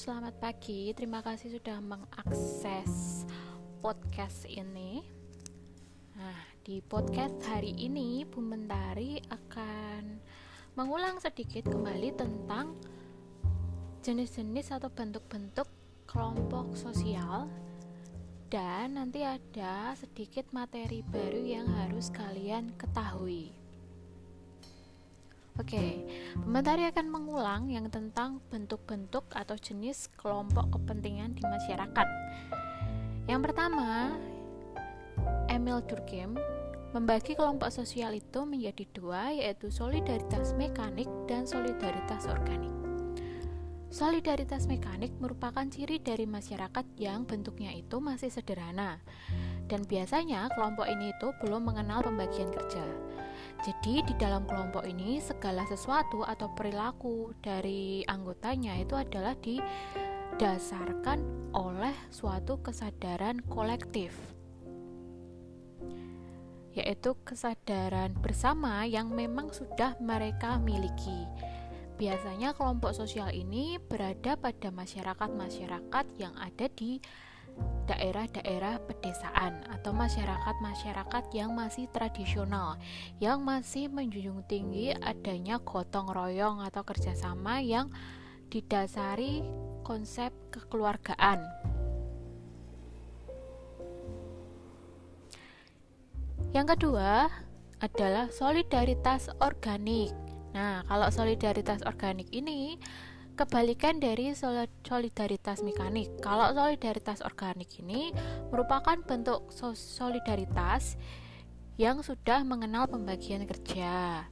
selamat pagi. Terima kasih sudah mengakses podcast ini. Nah, di podcast hari ini Bu Mentari akan mengulang sedikit kembali tentang jenis-jenis atau bentuk-bentuk kelompok sosial dan nanti ada sedikit materi baru yang harus kalian ketahui. Oke, Mentari akan mengulang yang tentang bentuk-bentuk atau jenis kelompok kepentingan di masyarakat. Yang pertama, Emil Durkheim membagi kelompok sosial itu menjadi dua, yaitu solidaritas mekanik dan solidaritas organik. Solidaritas mekanik merupakan ciri dari masyarakat yang bentuknya itu masih sederhana, dan biasanya kelompok ini itu belum mengenal pembagian kerja. Jadi di dalam kelompok ini segala sesuatu atau perilaku dari anggotanya itu adalah didasarkan oleh suatu kesadaran kolektif yaitu kesadaran bersama yang memang sudah mereka miliki. Biasanya kelompok sosial ini berada pada masyarakat-masyarakat yang ada di daerah-daerah pedesaan atau masyarakat-masyarakat yang masih tradisional yang masih menjunjung tinggi adanya gotong royong atau kerjasama yang didasari konsep kekeluargaan. Yang kedua adalah solidaritas organik. Nah, kalau solidaritas organik ini kebalikan dari solidaritas mekanik. Kalau solidaritas organik ini merupakan bentuk solidaritas yang sudah mengenal pembagian kerja.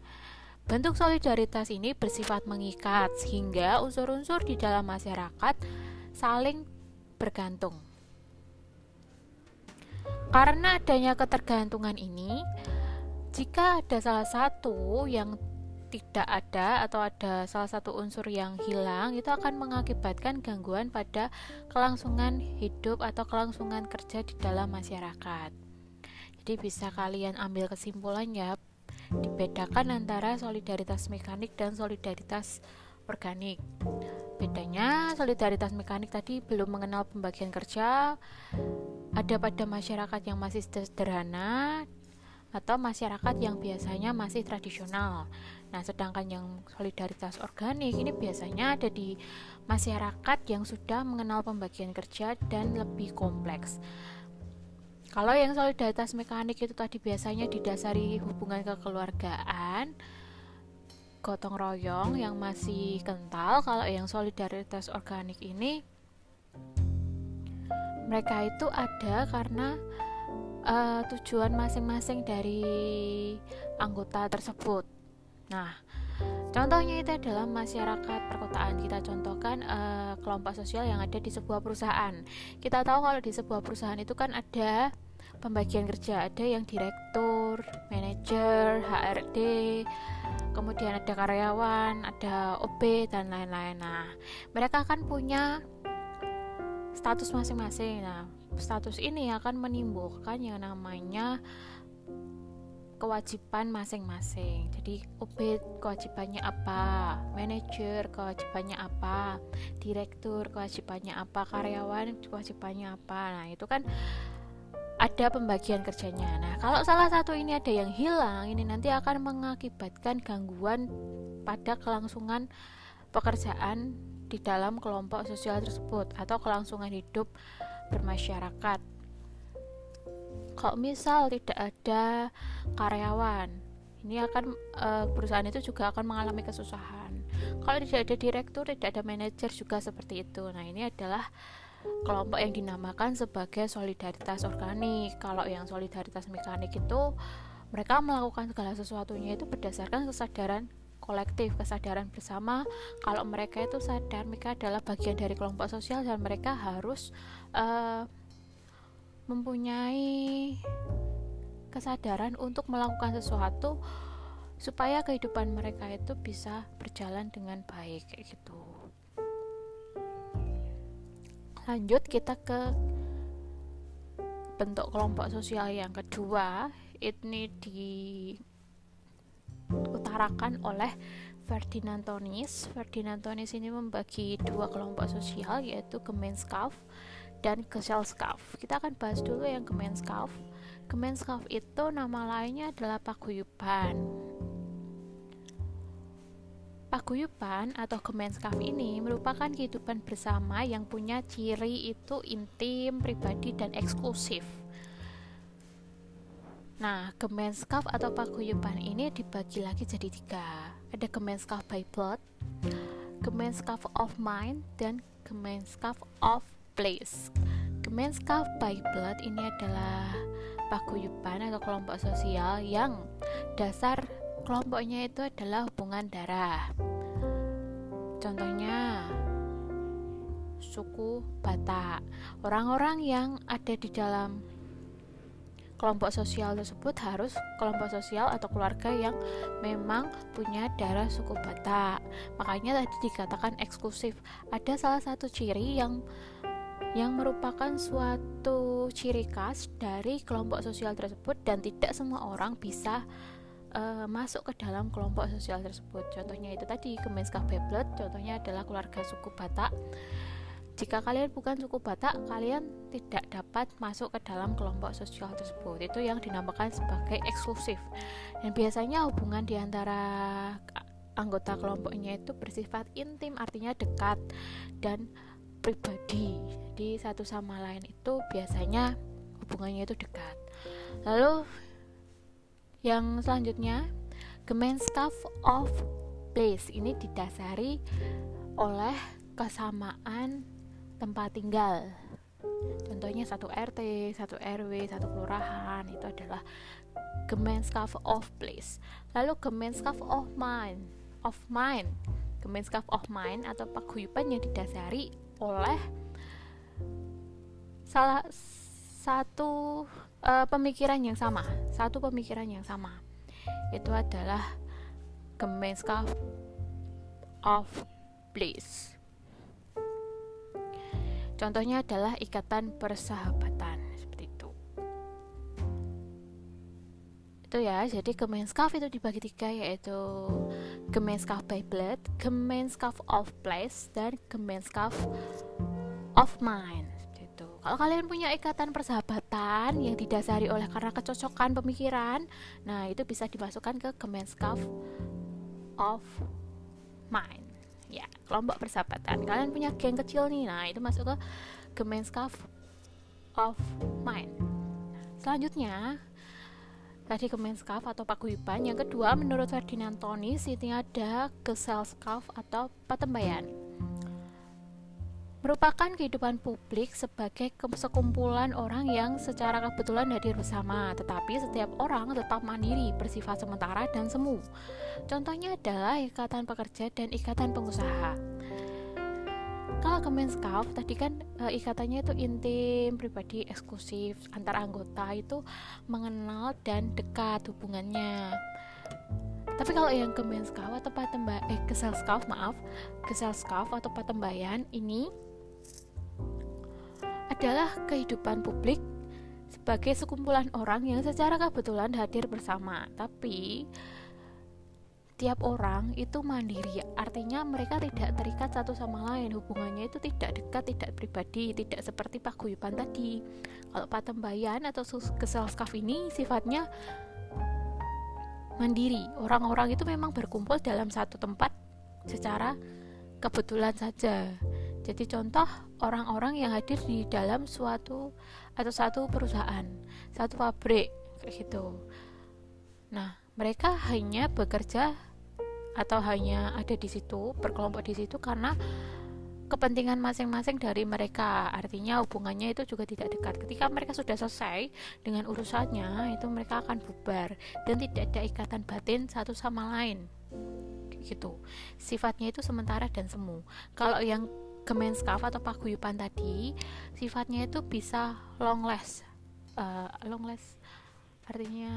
Bentuk solidaritas ini bersifat mengikat sehingga unsur-unsur di dalam masyarakat saling bergantung. Karena adanya ketergantungan ini, jika ada salah satu yang tidak ada atau ada salah satu unsur yang hilang itu akan mengakibatkan gangguan pada kelangsungan hidup atau kelangsungan kerja di dalam masyarakat. Jadi bisa kalian ambil kesimpulannya dibedakan antara solidaritas mekanik dan solidaritas organik. Bedanya solidaritas mekanik tadi belum mengenal pembagian kerja ada pada masyarakat yang masih sederhana atau masyarakat yang biasanya masih tradisional. Nah, sedangkan yang solidaritas organik ini biasanya ada di masyarakat yang sudah mengenal pembagian kerja dan lebih kompleks. Kalau yang solidaritas mekanik itu tadi biasanya didasari hubungan kekeluargaan, gotong royong yang masih kental. Kalau yang solidaritas organik ini mereka itu ada karena uh, tujuan masing-masing dari anggota tersebut. Nah, contohnya itu adalah masyarakat perkotaan. Kita contohkan uh, kelompok sosial yang ada di sebuah perusahaan. Kita tahu kalau di sebuah perusahaan itu kan ada pembagian kerja, ada yang direktur, manajer, HRD, kemudian ada karyawan, ada OB dan lain-lain. Nah, mereka akan punya status masing-masing. Nah, status ini akan menimbulkan yang namanya kewajiban masing-masing. Jadi OB kewajibannya apa, manajer kewajibannya apa, direktur kewajibannya apa, karyawan kewajibannya apa. Nah, itu kan ada pembagian kerjanya. Nah, kalau salah satu ini ada yang hilang, ini nanti akan mengakibatkan gangguan pada kelangsungan pekerjaan di dalam kelompok sosial tersebut atau kelangsungan hidup bermasyarakat. Kalau misal tidak ada karyawan, ini akan e, perusahaan itu juga akan mengalami kesusahan. Kalau tidak ada direktur, tidak ada manajer juga seperti itu. Nah, ini adalah kelompok yang dinamakan sebagai solidaritas organik. Kalau yang solidaritas mekanik itu mereka melakukan segala sesuatunya itu berdasarkan kesadaran kolektif, kesadaran bersama. Kalau mereka itu sadar mereka adalah bagian dari kelompok sosial dan mereka harus uh, mempunyai kesadaran untuk melakukan sesuatu supaya kehidupan mereka itu bisa berjalan dengan baik kayak gitu. Lanjut kita ke bentuk kelompok sosial yang kedua ini diutarakan oleh Ferdinandonis. Ferdinandonis ini membagi dua kelompok sosial yaitu Gemeinskauf dan Gesellschaft. Kita akan bahas dulu yang Gemeinskauf. Gemeinskauf itu nama lainnya adalah paguyuban. Paguyuban atau Gemeinskauf ini merupakan kehidupan bersama yang punya ciri itu intim, pribadi, dan eksklusif. Nah, Gemeinskauf atau paguyuban ini dibagi lagi jadi tiga ada Gemeinskauf by Blood, Gemeinskauf of Mind, dan Gemeinskauf of Place. Gemeinskauf by Blood ini adalah paguyuban atau kelompok sosial yang dasar kelompoknya itu adalah hubungan darah. Contohnya suku Batak. Orang-orang yang ada di dalam kelompok sosial tersebut harus kelompok sosial atau keluarga yang memang punya darah suku Batak. Makanya tadi dikatakan eksklusif. Ada salah satu ciri yang yang merupakan suatu ciri khas dari kelompok sosial tersebut dan tidak semua orang bisa uh, masuk ke dalam kelompok sosial tersebut. Contohnya itu tadi Kemenskah Beblet, contohnya adalah keluarga suku Batak jika kalian bukan suku Batak, kalian tidak dapat masuk ke dalam kelompok sosial tersebut. Itu yang dinamakan sebagai eksklusif. Dan biasanya hubungan di antara anggota kelompoknya itu bersifat intim, artinya dekat dan pribadi. Jadi satu sama lain itu biasanya hubungannya itu dekat. Lalu yang selanjutnya, Gemeinschaft of Place ini didasari oleh kesamaan tempat tinggal. Contohnya satu RT, satu RW, satu kelurahan itu adalah Gemeinschaft of Place. Lalu Gemeinschaft of Mind of Mind Gemeinschaft of Mind atau paguyuban yang didasari oleh salah satu uh, pemikiran yang sama satu pemikiran yang sama itu adalah Gemeinschaft of Place Contohnya adalah ikatan persahabatan seperti itu. Itu ya, jadi Gemeinskauf itu dibagi tiga yaitu Gemeinskauf by Blood, Gemeinskauf of Place, dan Gemeinskauf of Mind. Kalau kalian punya ikatan persahabatan yang didasari oleh karena kecocokan pemikiran, nah itu bisa dimasukkan ke Gemeinskauf of Mind. Ya kelompok persahabatan. Kalian punya geng kecil nih nah itu masuk ke Gemeinschaft of Mind. Selanjutnya tadi Gemeinschaft atau paguyuban yang kedua menurut Ferdinand Tony ini ada Gesellschaft atau patembayan merupakan kehidupan publik sebagai sekumpulan orang yang secara kebetulan hadir bersama, tetapi setiap orang tetap mandiri, bersifat sementara dan semu. Contohnya adalah ikatan pekerja dan ikatan pengusaha. Kalau Kemenskauf tadi kan e, ikatannya itu intim, pribadi, eksklusif, antar anggota itu mengenal dan dekat hubungannya. Tapi kalau yang Kemenskauf atau Patemba eh Keselskauf maaf, Keselskauf atau Patembayan ini adalah kehidupan publik sebagai sekumpulan orang yang secara kebetulan hadir bersama. Tapi tiap orang itu mandiri, artinya mereka tidak terikat satu sama lain. Hubungannya itu tidak dekat, tidak pribadi, tidak seperti paguyuban tadi. Kalau patembayan atau keselskaf ini sifatnya mandiri. Orang-orang itu memang berkumpul dalam satu tempat secara kebetulan saja. Jadi contoh orang-orang yang hadir di dalam suatu atau satu perusahaan, satu pabrik kayak gitu. Nah, mereka hanya bekerja atau hanya ada di situ, berkelompok di situ karena kepentingan masing-masing dari mereka. Artinya hubungannya itu juga tidak dekat. Ketika mereka sudah selesai dengan urusannya, itu mereka akan bubar dan tidak ada ikatan batin satu sama lain. Gitu. Sifatnya itu sementara dan semu. Kalau yang Gemeinskauf atau paguyuban tadi sifatnya itu bisa long last. Uh, long last artinya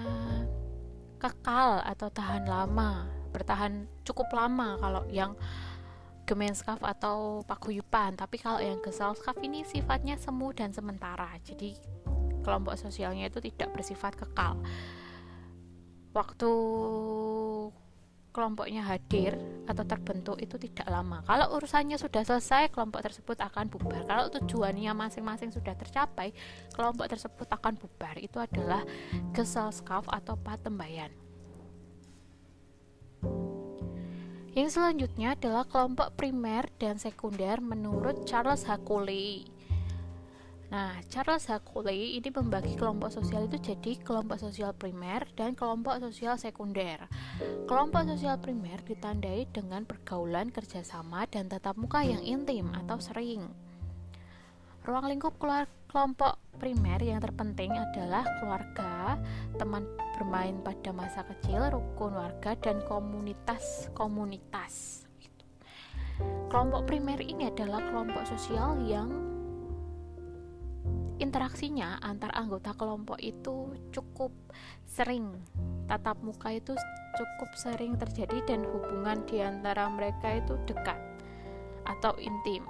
kekal atau tahan lama bertahan cukup lama kalau yang Gemeinskauf atau paguyuban tapi kalau yang Gesellschaft ini sifatnya semu dan sementara. Jadi kelompok sosialnya itu tidak bersifat kekal. Waktu kelompoknya hadir atau terbentuk itu tidak lama. Kalau urusannya sudah selesai, kelompok tersebut akan bubar. Kalau tujuannya masing-masing sudah tercapai, kelompok tersebut akan bubar. Itu adalah geselskap atau patembayan. Yang selanjutnya adalah kelompok primer dan sekunder menurut Charles Hakuley. Nah, Charles Hakuley ini membagi kelompok sosial itu jadi kelompok sosial primer dan kelompok sosial sekunder. Kelompok sosial primer ditandai dengan pergaulan kerjasama dan tatap muka yang intim atau sering. Ruang lingkup keluar kelompok primer yang terpenting adalah keluarga, teman bermain pada masa kecil, rukun warga, dan komunitas-komunitas. Kelompok primer ini adalah kelompok sosial yang interaksinya antar anggota kelompok itu cukup sering tatap muka itu cukup sering terjadi dan hubungan di antara mereka itu dekat atau intim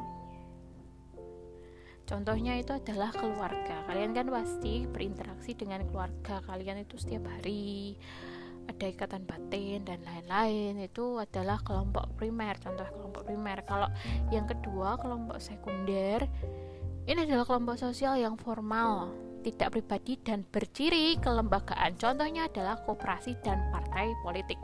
Contohnya itu adalah keluarga. Kalian kan pasti berinteraksi dengan keluarga kalian itu setiap hari. Ada ikatan batin dan lain-lain. Itu adalah kelompok primer, contoh kelompok primer. Kalau yang kedua, kelompok sekunder ini adalah kelompok sosial yang formal, tidak pribadi dan berciri kelembagaan. Contohnya adalah koperasi dan partai politik.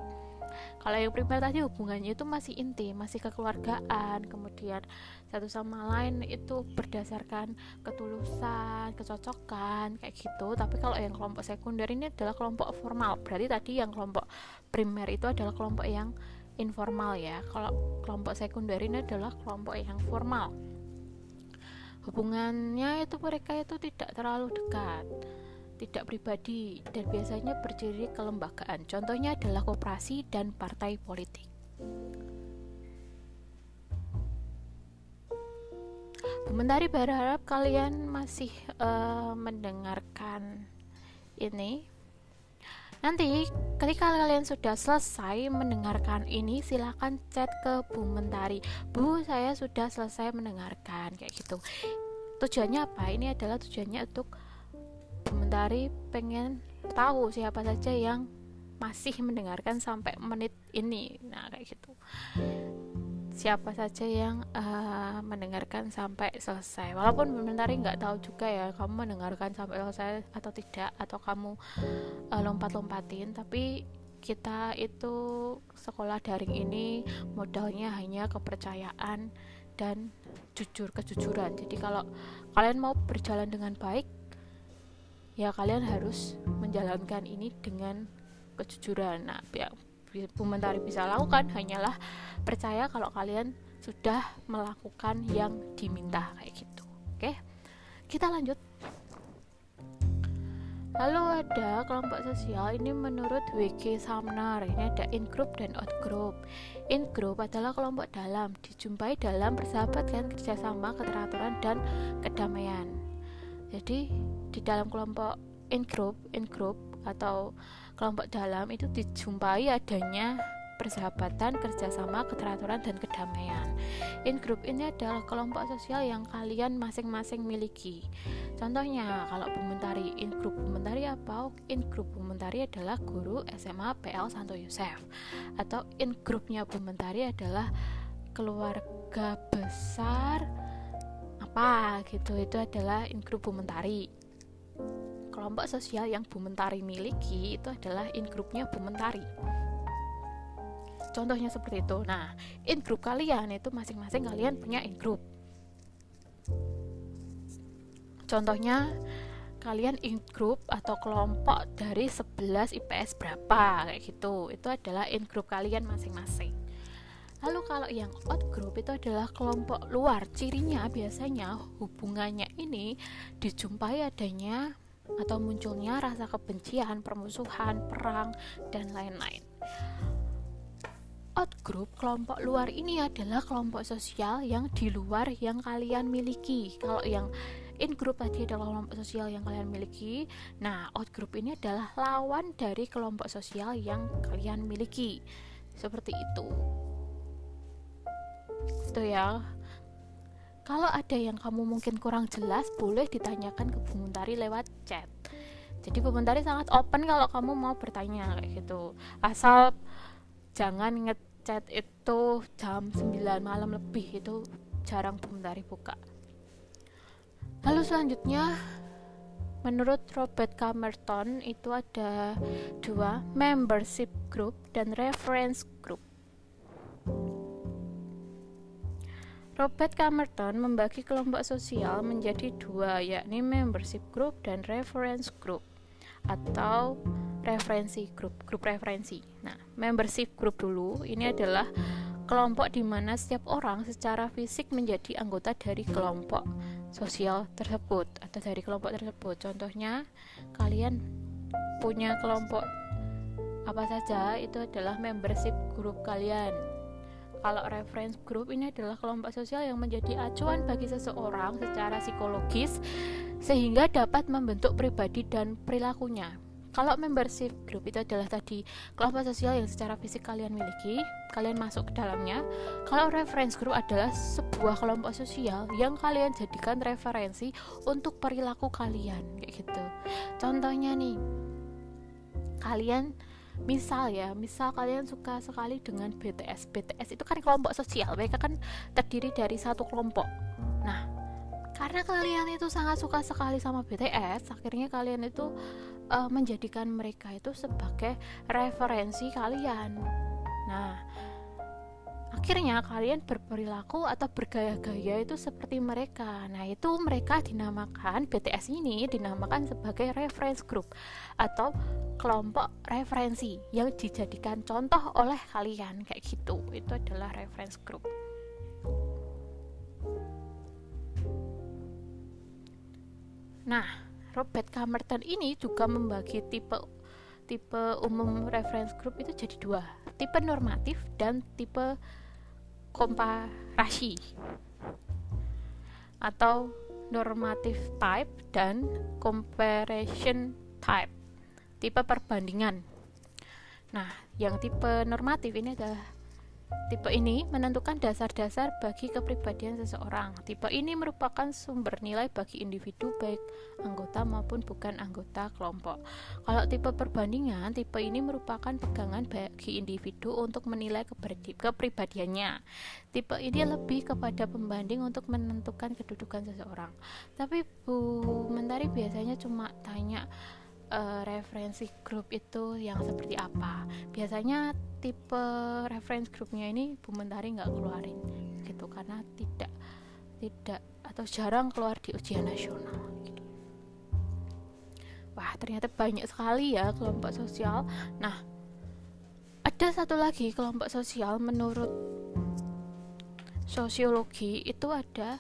Kalau yang primer tadi hubungannya itu masih inti, masih kekeluargaan, kemudian satu sama lain itu berdasarkan ketulusan, kecocokan kayak gitu. Tapi kalau yang kelompok sekunder ini adalah kelompok formal. Berarti tadi yang kelompok primer itu adalah kelompok yang informal ya. Kalau kelompok sekunder ini adalah kelompok yang formal hubungannya itu mereka itu tidak terlalu dekat tidak pribadi dan biasanya berdiri kelembagaan. Contohnya adalah koperasi dan partai politik. Bu Mentari berharap kalian masih uh, mendengarkan ini Nanti ketika kalian sudah selesai mendengarkan ini silahkan chat ke Bu Mentari. Bu saya sudah selesai mendengarkan kayak gitu. Tujuannya apa? Ini adalah tujuannya untuk Bu Mentari pengen tahu siapa saja yang masih mendengarkan sampai menit ini. Nah kayak gitu siapa saja yang uh, mendengarkan sampai selesai. Walaupun mentari nggak tahu juga ya kamu mendengarkan sampai selesai atau tidak atau kamu uh, lompat-lompatin. Tapi kita itu sekolah daring ini modalnya hanya kepercayaan dan jujur kejujuran. Jadi kalau kalian mau berjalan dengan baik ya kalian harus menjalankan ini dengan kejujuran. Nah Bu Mentari bisa lakukan hanyalah percaya kalau kalian sudah melakukan yang diminta kayak gitu oke kita lanjut Lalu ada kelompok sosial ini menurut WG Sumner ini ada in group dan out group. In group adalah kelompok dalam dijumpai dalam persahabatan kerjasama keteraturan dan kedamaian. Jadi di dalam kelompok in group in group atau kelompok dalam itu dijumpai adanya persahabatan, kerjasama, keteraturan, dan kedamaian. In group ini adalah kelompok sosial yang kalian masing-masing miliki. Contohnya, kalau Bumentari, in group Bumentari apa? In group Bumentari adalah guru SMA PL Santo Yosef. Atau in grupnya Bumentari adalah keluarga besar apa gitu. Itu adalah in group Bumentari kelompok sosial yang Bu Mentari miliki itu adalah in grupnya Bu Mentari contohnya seperti itu. Nah in group kalian itu masing-masing kalian punya in group contohnya kalian in group atau kelompok dari 11 IPS berapa kayak gitu. Itu adalah in group kalian masing-masing. Lalu kalau yang out group itu adalah kelompok luar. Cirinya biasanya hubungannya ini dijumpai adanya atau munculnya rasa kebencian, permusuhan, perang, dan lain-lain. Outgroup kelompok luar ini adalah kelompok sosial yang di luar yang kalian miliki. Kalau yang in group tadi adalah kelompok sosial yang kalian miliki. Nah, outgroup ini adalah lawan dari kelompok sosial yang kalian miliki. Seperti itu. Itu ya kalau ada yang kamu mungkin kurang jelas, boleh ditanyakan ke Bu Muntari lewat chat. Jadi Bu Muntari sangat open kalau kamu mau bertanya kayak gitu. Asal jangan ngechat itu jam 9 malam lebih itu jarang Bumentari buka lalu selanjutnya menurut Robert Camerton itu ada dua membership group dan reference group Robert Camerton membagi kelompok sosial menjadi dua, yakni membership group dan reference group atau referensi grup, grup referensi. Nah, membership group dulu ini adalah kelompok di mana setiap orang secara fisik menjadi anggota dari kelompok sosial tersebut atau dari kelompok tersebut. Contohnya, kalian punya kelompok apa saja itu adalah membership group kalian kalau reference group ini adalah kelompok sosial yang menjadi acuan bagi seseorang secara psikologis sehingga dapat membentuk pribadi dan perilakunya. Kalau membership group itu adalah tadi kelompok sosial yang secara fisik kalian miliki, kalian masuk ke dalamnya. Kalau reference group adalah sebuah kelompok sosial yang kalian jadikan referensi untuk perilaku kalian, kayak gitu. Contohnya nih, kalian misal ya misal kalian suka sekali dengan BTS BTS itu kan kelompok sosial mereka kan terdiri dari satu kelompok. Nah karena kalian itu sangat suka sekali sama BTS akhirnya kalian itu uh, menjadikan mereka itu sebagai referensi kalian. Nah akhirnya kalian berperilaku atau bergaya-gaya itu seperti mereka. Nah, itu mereka dinamakan BTS ini dinamakan sebagai reference group atau kelompok referensi yang dijadikan contoh oleh kalian kayak gitu. Itu adalah reference group. Nah, Robert Camerton ini juga membagi tipe tipe umum reference group itu jadi dua, tipe normatif dan tipe komparasi atau normative type dan comparison type tipe perbandingan. Nah yang tipe normatif ini adalah Tipe ini menentukan dasar-dasar bagi kepribadian seseorang. Tipe ini merupakan sumber nilai bagi individu baik anggota maupun bukan anggota kelompok. Kalau tipe perbandingan, tipe ini merupakan pegangan bagi individu untuk menilai kepribadiannya. Tipe ini lebih kepada pembanding untuk menentukan kedudukan seseorang. Tapi Bu Mentari biasanya cuma tanya uh, referensi grup itu yang seperti apa biasanya tipe referensi grupnya ini Bu Mentari nggak keluarin gitu karena tidak tidak atau jarang keluar di ujian nasional gitu. wah ternyata banyak sekali ya kelompok sosial nah ada satu lagi kelompok sosial menurut sosiologi itu ada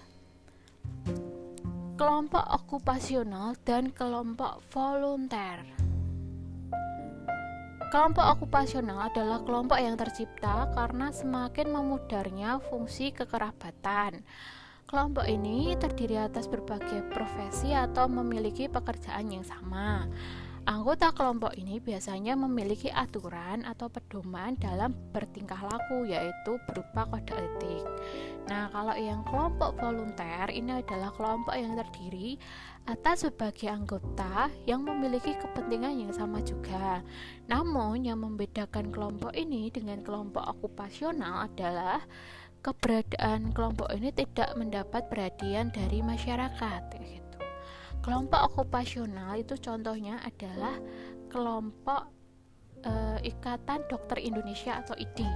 kelompok okupasional dan kelompok volunteer. Kelompok okupasional adalah kelompok yang tercipta karena semakin memudarnya fungsi kekerabatan. Kelompok ini terdiri atas berbagai profesi atau memiliki pekerjaan yang sama. Anggota kelompok ini biasanya memiliki aturan atau pedoman dalam bertingkah laku, yaitu berupa kode etik. Nah, kalau yang kelompok volunteer ini adalah kelompok yang terdiri atas sebagai anggota yang memiliki kepentingan yang sama juga. Namun, yang membedakan kelompok ini dengan kelompok okupasional adalah keberadaan kelompok ini tidak mendapat perhatian dari masyarakat. Kelompok okupasional itu contohnya adalah kelompok e, Ikatan Dokter Indonesia atau IDI.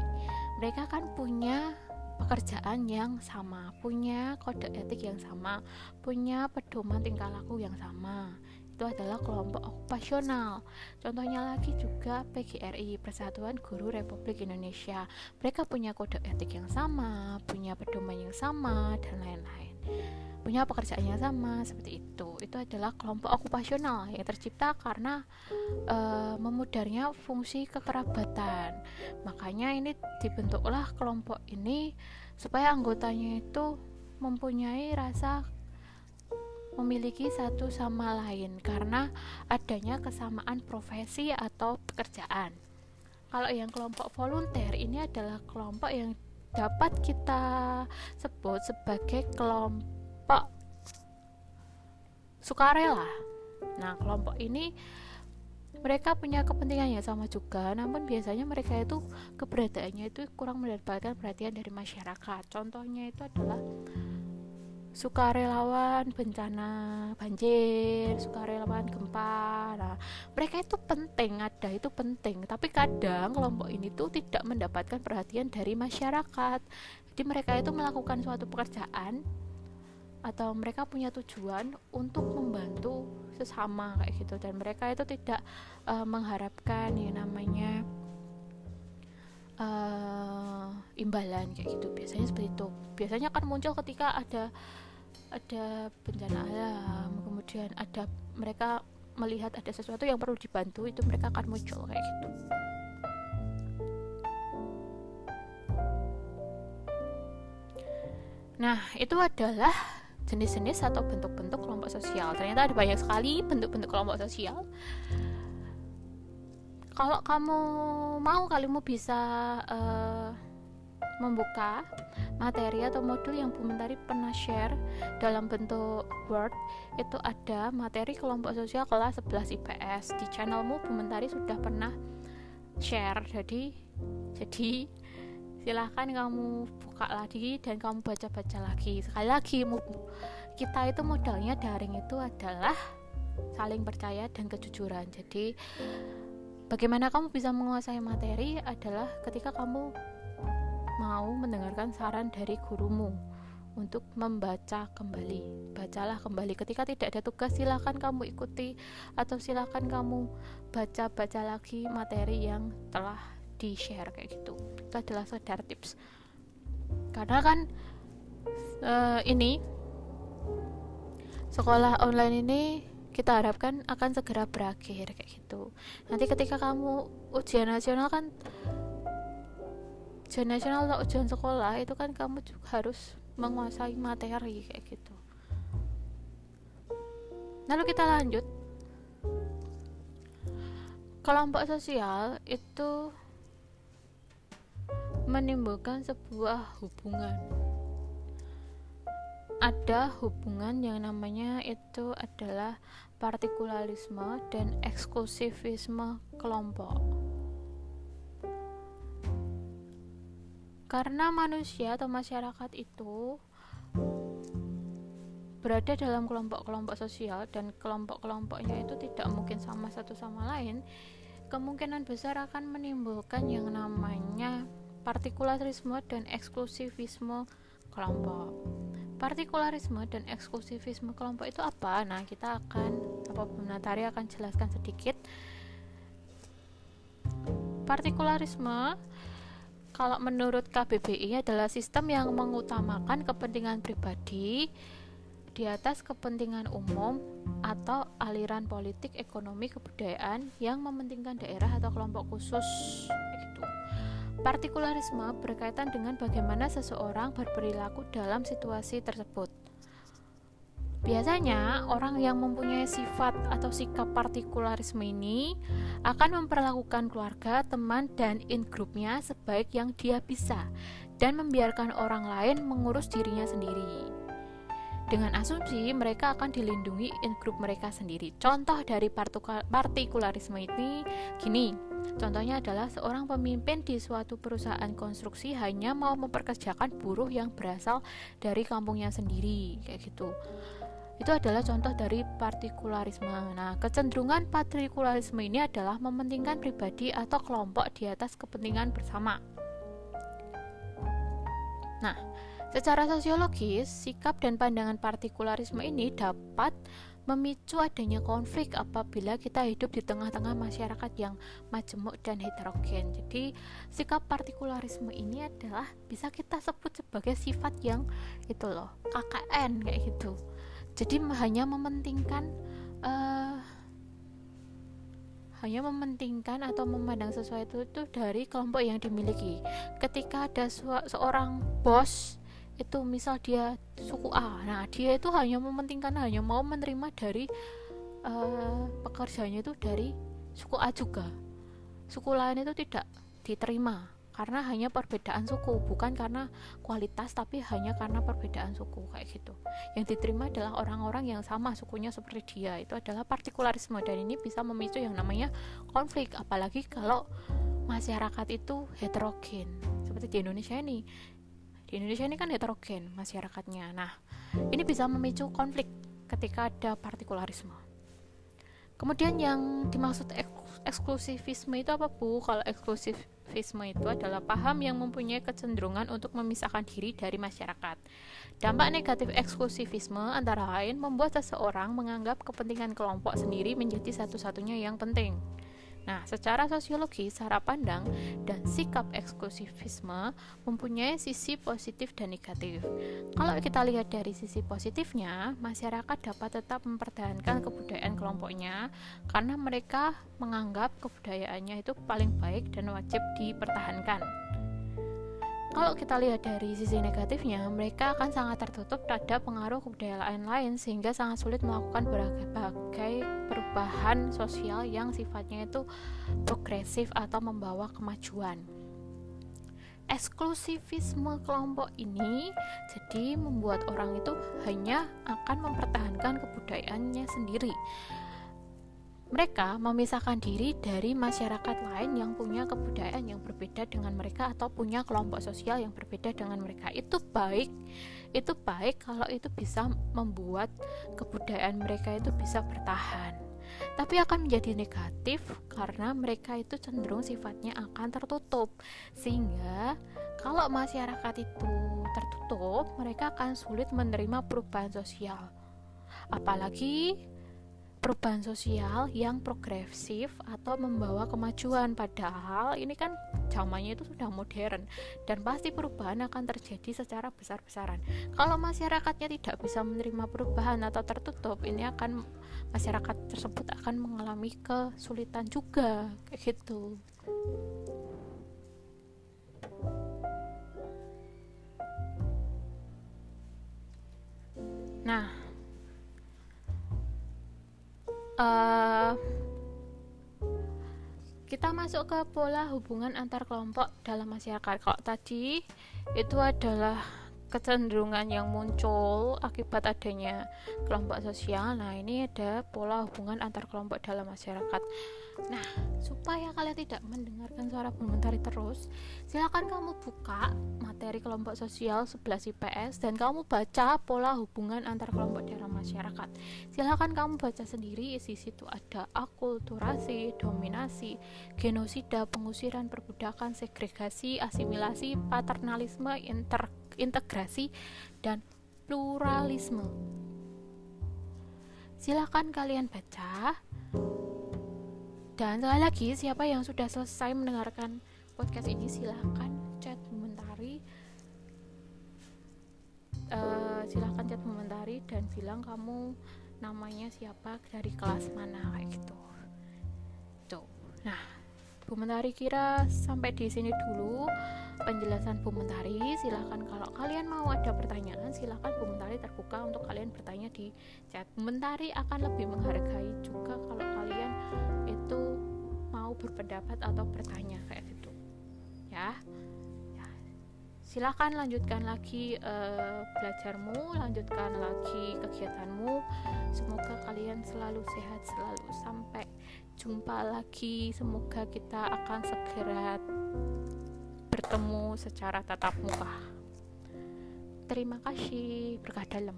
Mereka kan punya pekerjaan yang sama, punya kode etik yang sama, punya pedoman tingkah laku yang sama. Itu adalah kelompok okupasional. Contohnya lagi juga PGRI, Persatuan Guru Republik Indonesia. Mereka punya kode etik yang sama, punya pedoman yang sama, dan lain-lain punya pekerjaan yang sama seperti itu. Itu adalah kelompok okupasional yang tercipta karena e, memudarnya fungsi kekerabatan. Makanya ini dibentuklah kelompok ini supaya anggotanya itu mempunyai rasa memiliki satu sama lain karena adanya kesamaan profesi atau pekerjaan. Kalau yang kelompok volunteer ini adalah kelompok yang dapat kita sebut sebagai kelompok kelompok sukarela. Nah, kelompok ini mereka punya kepentingan yang sama juga namun biasanya mereka itu keberadaannya itu kurang mendapatkan perhatian dari masyarakat contohnya itu adalah sukarelawan bencana banjir, sukarelawan gempa. Nah, mereka itu penting ada itu penting, tapi kadang kelompok ini tuh tidak mendapatkan perhatian dari masyarakat. Jadi mereka itu melakukan suatu pekerjaan atau mereka punya tujuan untuk membantu sesama kayak gitu. Dan mereka itu tidak uh, mengharapkan ya namanya uh, imbalan kayak gitu. Biasanya seperti itu. Biasanya akan muncul ketika ada ada bencana alam kemudian ada mereka melihat ada sesuatu yang perlu dibantu itu mereka akan muncul kayak gitu. Nah itu adalah jenis-jenis atau bentuk-bentuk kelompok sosial. Ternyata ada banyak sekali bentuk-bentuk kelompok sosial. Kalau kamu mau kalimu bisa uh, membuka materi atau modul yang Bu Mentari pernah share dalam bentuk Word itu ada materi kelompok sosial kelas 11 IPS di channelmu Bu Mentari sudah pernah share. Jadi jadi silahkan kamu buka lagi dan kamu baca-baca lagi sekali lagi kita itu modalnya daring itu adalah saling percaya dan kejujuran jadi bagaimana kamu bisa menguasai materi adalah ketika kamu mau mendengarkan saran dari gurumu untuk membaca kembali. Bacalah kembali. Ketika tidak ada tugas, silakan kamu ikuti atau silakan kamu baca-baca lagi materi yang telah di-share kayak gitu. Itu adalah sekedar tips. Karena kan uh, ini sekolah online ini kita harapkan akan segera berakhir kayak gitu. Nanti ketika kamu ujian nasional kan ujian nasional atau ujian sekolah itu kan kamu juga harus menguasai materi kayak gitu lalu kita lanjut kelompok sosial itu menimbulkan sebuah hubungan. Ada hubungan yang namanya itu adalah partikularisme dan eksklusivisme kelompok. Karena manusia atau masyarakat itu berada dalam kelompok-kelompok sosial dan kelompok-kelompoknya itu tidak mungkin sama satu sama lain kemungkinan besar akan menimbulkan yang namanya partikularisme dan eksklusivisme kelompok partikularisme dan eksklusivisme kelompok itu apa? Nah, kita akan apa Natari akan jelaskan sedikit. Partikularisme kalau menurut KBBI adalah sistem yang mengutamakan kepentingan pribadi di atas kepentingan umum atau aliran politik, ekonomi, kebudayaan yang mementingkan daerah atau kelompok khusus. Partikularisme berkaitan dengan bagaimana seseorang berperilaku dalam situasi tersebut. Biasanya, orang yang mempunyai sifat atau sikap partikularisme ini akan memperlakukan keluarga, teman, dan in-grupnya sebaik yang dia bisa dan membiarkan orang lain mengurus dirinya sendiri. Dengan asumsi mereka akan dilindungi in-group mereka sendiri. Contoh dari partikularisme ini gini, contohnya adalah seorang pemimpin di suatu perusahaan konstruksi hanya mau memperkerjakan buruh yang berasal dari kampungnya sendiri, kayak gitu itu adalah contoh dari partikularisme. Nah, kecenderungan partikularisme ini adalah mementingkan pribadi atau kelompok di atas kepentingan bersama. Nah, secara sosiologis, sikap dan pandangan partikularisme ini dapat memicu adanya konflik apabila kita hidup di tengah-tengah masyarakat yang majemuk dan heterogen. Jadi, sikap partikularisme ini adalah bisa kita sebut sebagai sifat yang itu loh, KKN kayak gitu jadi hanya mementingkan uh, hanya mementingkan atau memandang sesuatu itu dari kelompok yang dimiliki. Ketika ada seorang bos itu misal dia suku A, nah dia itu hanya mementingkan hanya mau menerima dari uh, pekerjaannya itu dari suku A juga. Suku lain itu tidak diterima karena hanya perbedaan suku bukan karena kualitas tapi hanya karena perbedaan suku kayak gitu. Yang diterima adalah orang-orang yang sama sukunya seperti dia. Itu adalah partikularisme dan ini bisa memicu yang namanya konflik apalagi kalau masyarakat itu heterogen. Seperti di Indonesia ini di Indonesia ini kan heterogen masyarakatnya nah ini bisa memicu konflik ketika ada partikularisme kemudian yang dimaksud eksklusivisme itu apa bu kalau Eksklusivisme itu adalah paham yang mempunyai kecenderungan untuk memisahkan diri dari masyarakat. Dampak negatif eksklusivisme antara lain membuat seseorang menganggap kepentingan kelompok sendiri menjadi satu-satunya yang penting. Nah, secara sosiologi, cara pandang dan sikap eksklusivisme mempunyai sisi positif dan negatif. Kalau kita lihat dari sisi positifnya, masyarakat dapat tetap mempertahankan kebudayaan kelompoknya karena mereka menganggap kebudayaannya itu paling baik dan wajib dipertahankan kalau kita lihat dari sisi negatifnya, mereka akan sangat tertutup terhadap pengaruh kebudayaan lain sehingga sangat sulit melakukan berbagai perubahan sosial yang sifatnya itu progresif atau membawa kemajuan. Eksklusivisme kelompok ini jadi membuat orang itu hanya akan mempertahankan kebudayaannya sendiri mereka memisahkan diri dari masyarakat lain yang punya kebudayaan yang berbeda dengan mereka atau punya kelompok sosial yang berbeda dengan mereka. Itu baik. Itu baik kalau itu bisa membuat kebudayaan mereka itu bisa bertahan. Tapi akan menjadi negatif karena mereka itu cenderung sifatnya akan tertutup. Sehingga kalau masyarakat itu tertutup, mereka akan sulit menerima perubahan sosial. Apalagi perubahan sosial yang progresif atau membawa kemajuan. Padahal ini kan zamannya itu sudah modern dan pasti perubahan akan terjadi secara besar-besaran. Kalau masyarakatnya tidak bisa menerima perubahan atau tertutup ini akan masyarakat tersebut akan mengalami kesulitan juga kayak gitu. Nah uh, kita masuk ke pola hubungan antar kelompok dalam masyarakat. Kalau tadi itu adalah kecenderungan yang muncul akibat adanya kelompok sosial. Nah, ini ada pola hubungan antar kelompok dalam masyarakat. Nah, supaya kalian tidak mendengarkan suara komentari terus, silakan kamu buka materi kelompok sosial 11 IPS dan kamu baca pola hubungan antar kelompok dalam masyarakat. Silakan kamu baca sendiri isi situ ada akulturasi, dominasi, genosida, pengusiran, perbudakan, segregasi, asimilasi, paternalisme, inter integrasi dan pluralisme. Silakan kalian baca dan sekali lagi, siapa yang sudah selesai mendengarkan podcast ini, silahkan chat komentari. Uh, silahkan chat komentari dan bilang kamu namanya siapa dari kelas mana kayak gitu. Tuh. Nah, Bu Mentari kira sampai di sini dulu penjelasan Bu Mentari. Silahkan kalau kalian mau ada pertanyaan, silahkan Bu Mentari terbuka untuk kalian bertanya di chat. Bu Mentari akan lebih menghargai juga kalau kalian itu mau berpendapat atau bertanya kayak gitu ya, ya. silakan lanjutkan lagi uh, belajarmu lanjutkan lagi kegiatanmu semoga kalian selalu sehat selalu sampai jumpa lagi. Semoga kita akan segera bertemu secara tatap muka. Terima kasih. Berkah dalam.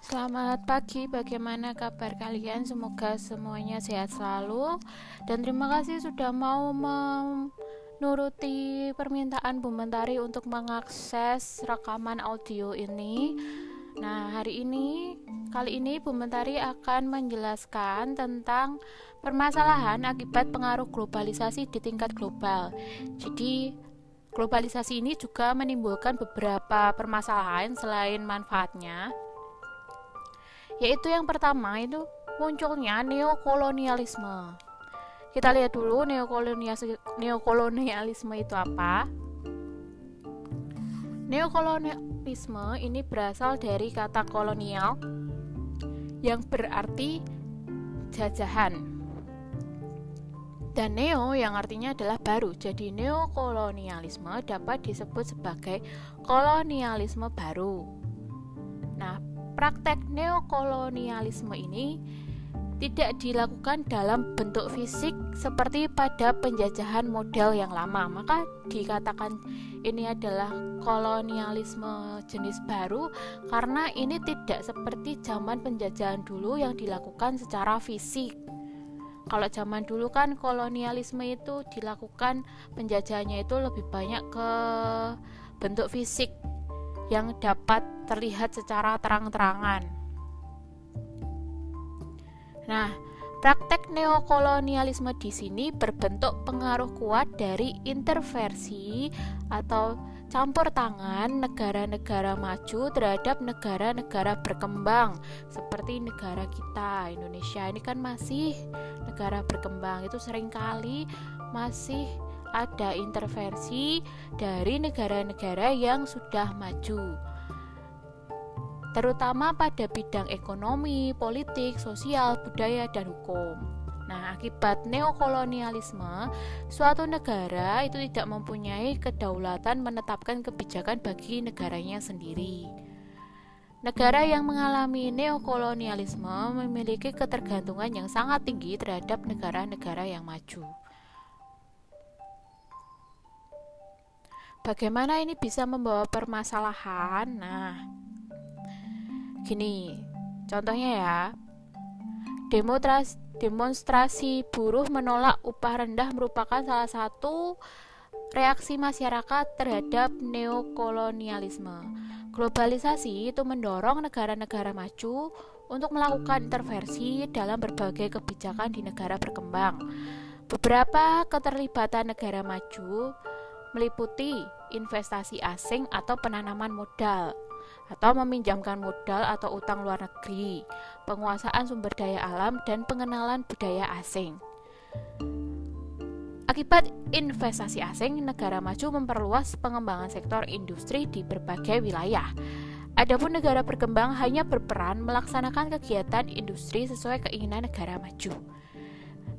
Selamat pagi, bagaimana kabar kalian? Semoga semuanya sehat selalu. Dan terima kasih sudah mau menuruti permintaan Bu Mentari untuk mengakses rekaman audio ini. Nah, hari ini kali ini Bu Mentari akan menjelaskan tentang permasalahan akibat pengaruh globalisasi di tingkat global. Jadi, globalisasi ini juga menimbulkan beberapa permasalahan selain manfaatnya yaitu yang pertama itu munculnya neokolonialisme. Kita lihat dulu neokolonialisme, itu apa. Neokolonial Neokolonialisme ini berasal dari kata kolonial yang berarti jajahan. Dan neo yang artinya adalah baru. Jadi neokolonialisme dapat disebut sebagai kolonialisme baru. Nah, praktek neokolonialisme ini tidak dilakukan dalam bentuk fisik seperti pada penjajahan model yang lama. Maka dikatakan ini adalah kolonialisme jenis baru karena ini tidak seperti zaman penjajahan dulu yang dilakukan secara fisik. Kalau zaman dulu kan kolonialisme itu dilakukan penjajahannya itu lebih banyak ke bentuk fisik yang dapat terlihat secara terang-terangan. Nah, praktek neokolonialisme di sini berbentuk pengaruh kuat dari intervensi atau campur tangan negara-negara maju terhadap negara-negara berkembang seperti negara kita Indonesia. Ini kan masih negara berkembang. Itu sering kali masih ada intervensi dari negara-negara yang sudah maju terutama pada bidang ekonomi, politik, sosial, budaya, dan hukum. Nah, akibat neokolonialisme, suatu negara itu tidak mempunyai kedaulatan menetapkan kebijakan bagi negaranya sendiri. Negara yang mengalami neokolonialisme memiliki ketergantungan yang sangat tinggi terhadap negara-negara yang maju. Bagaimana ini bisa membawa permasalahan? Nah, Gini, contohnya ya, demonstrasi, demonstrasi buruh menolak upah rendah merupakan salah satu reaksi masyarakat terhadap neokolonialisme. Globalisasi itu mendorong negara-negara maju untuk melakukan intervensi dalam berbagai kebijakan di negara berkembang. Beberapa keterlibatan negara maju meliputi investasi asing atau penanaman modal, atau meminjamkan modal atau utang luar negeri, penguasaan sumber daya alam, dan pengenalan budaya asing. Akibat investasi asing, negara maju memperluas pengembangan sektor industri di berbagai wilayah. Adapun negara berkembang hanya berperan melaksanakan kegiatan industri sesuai keinginan negara maju.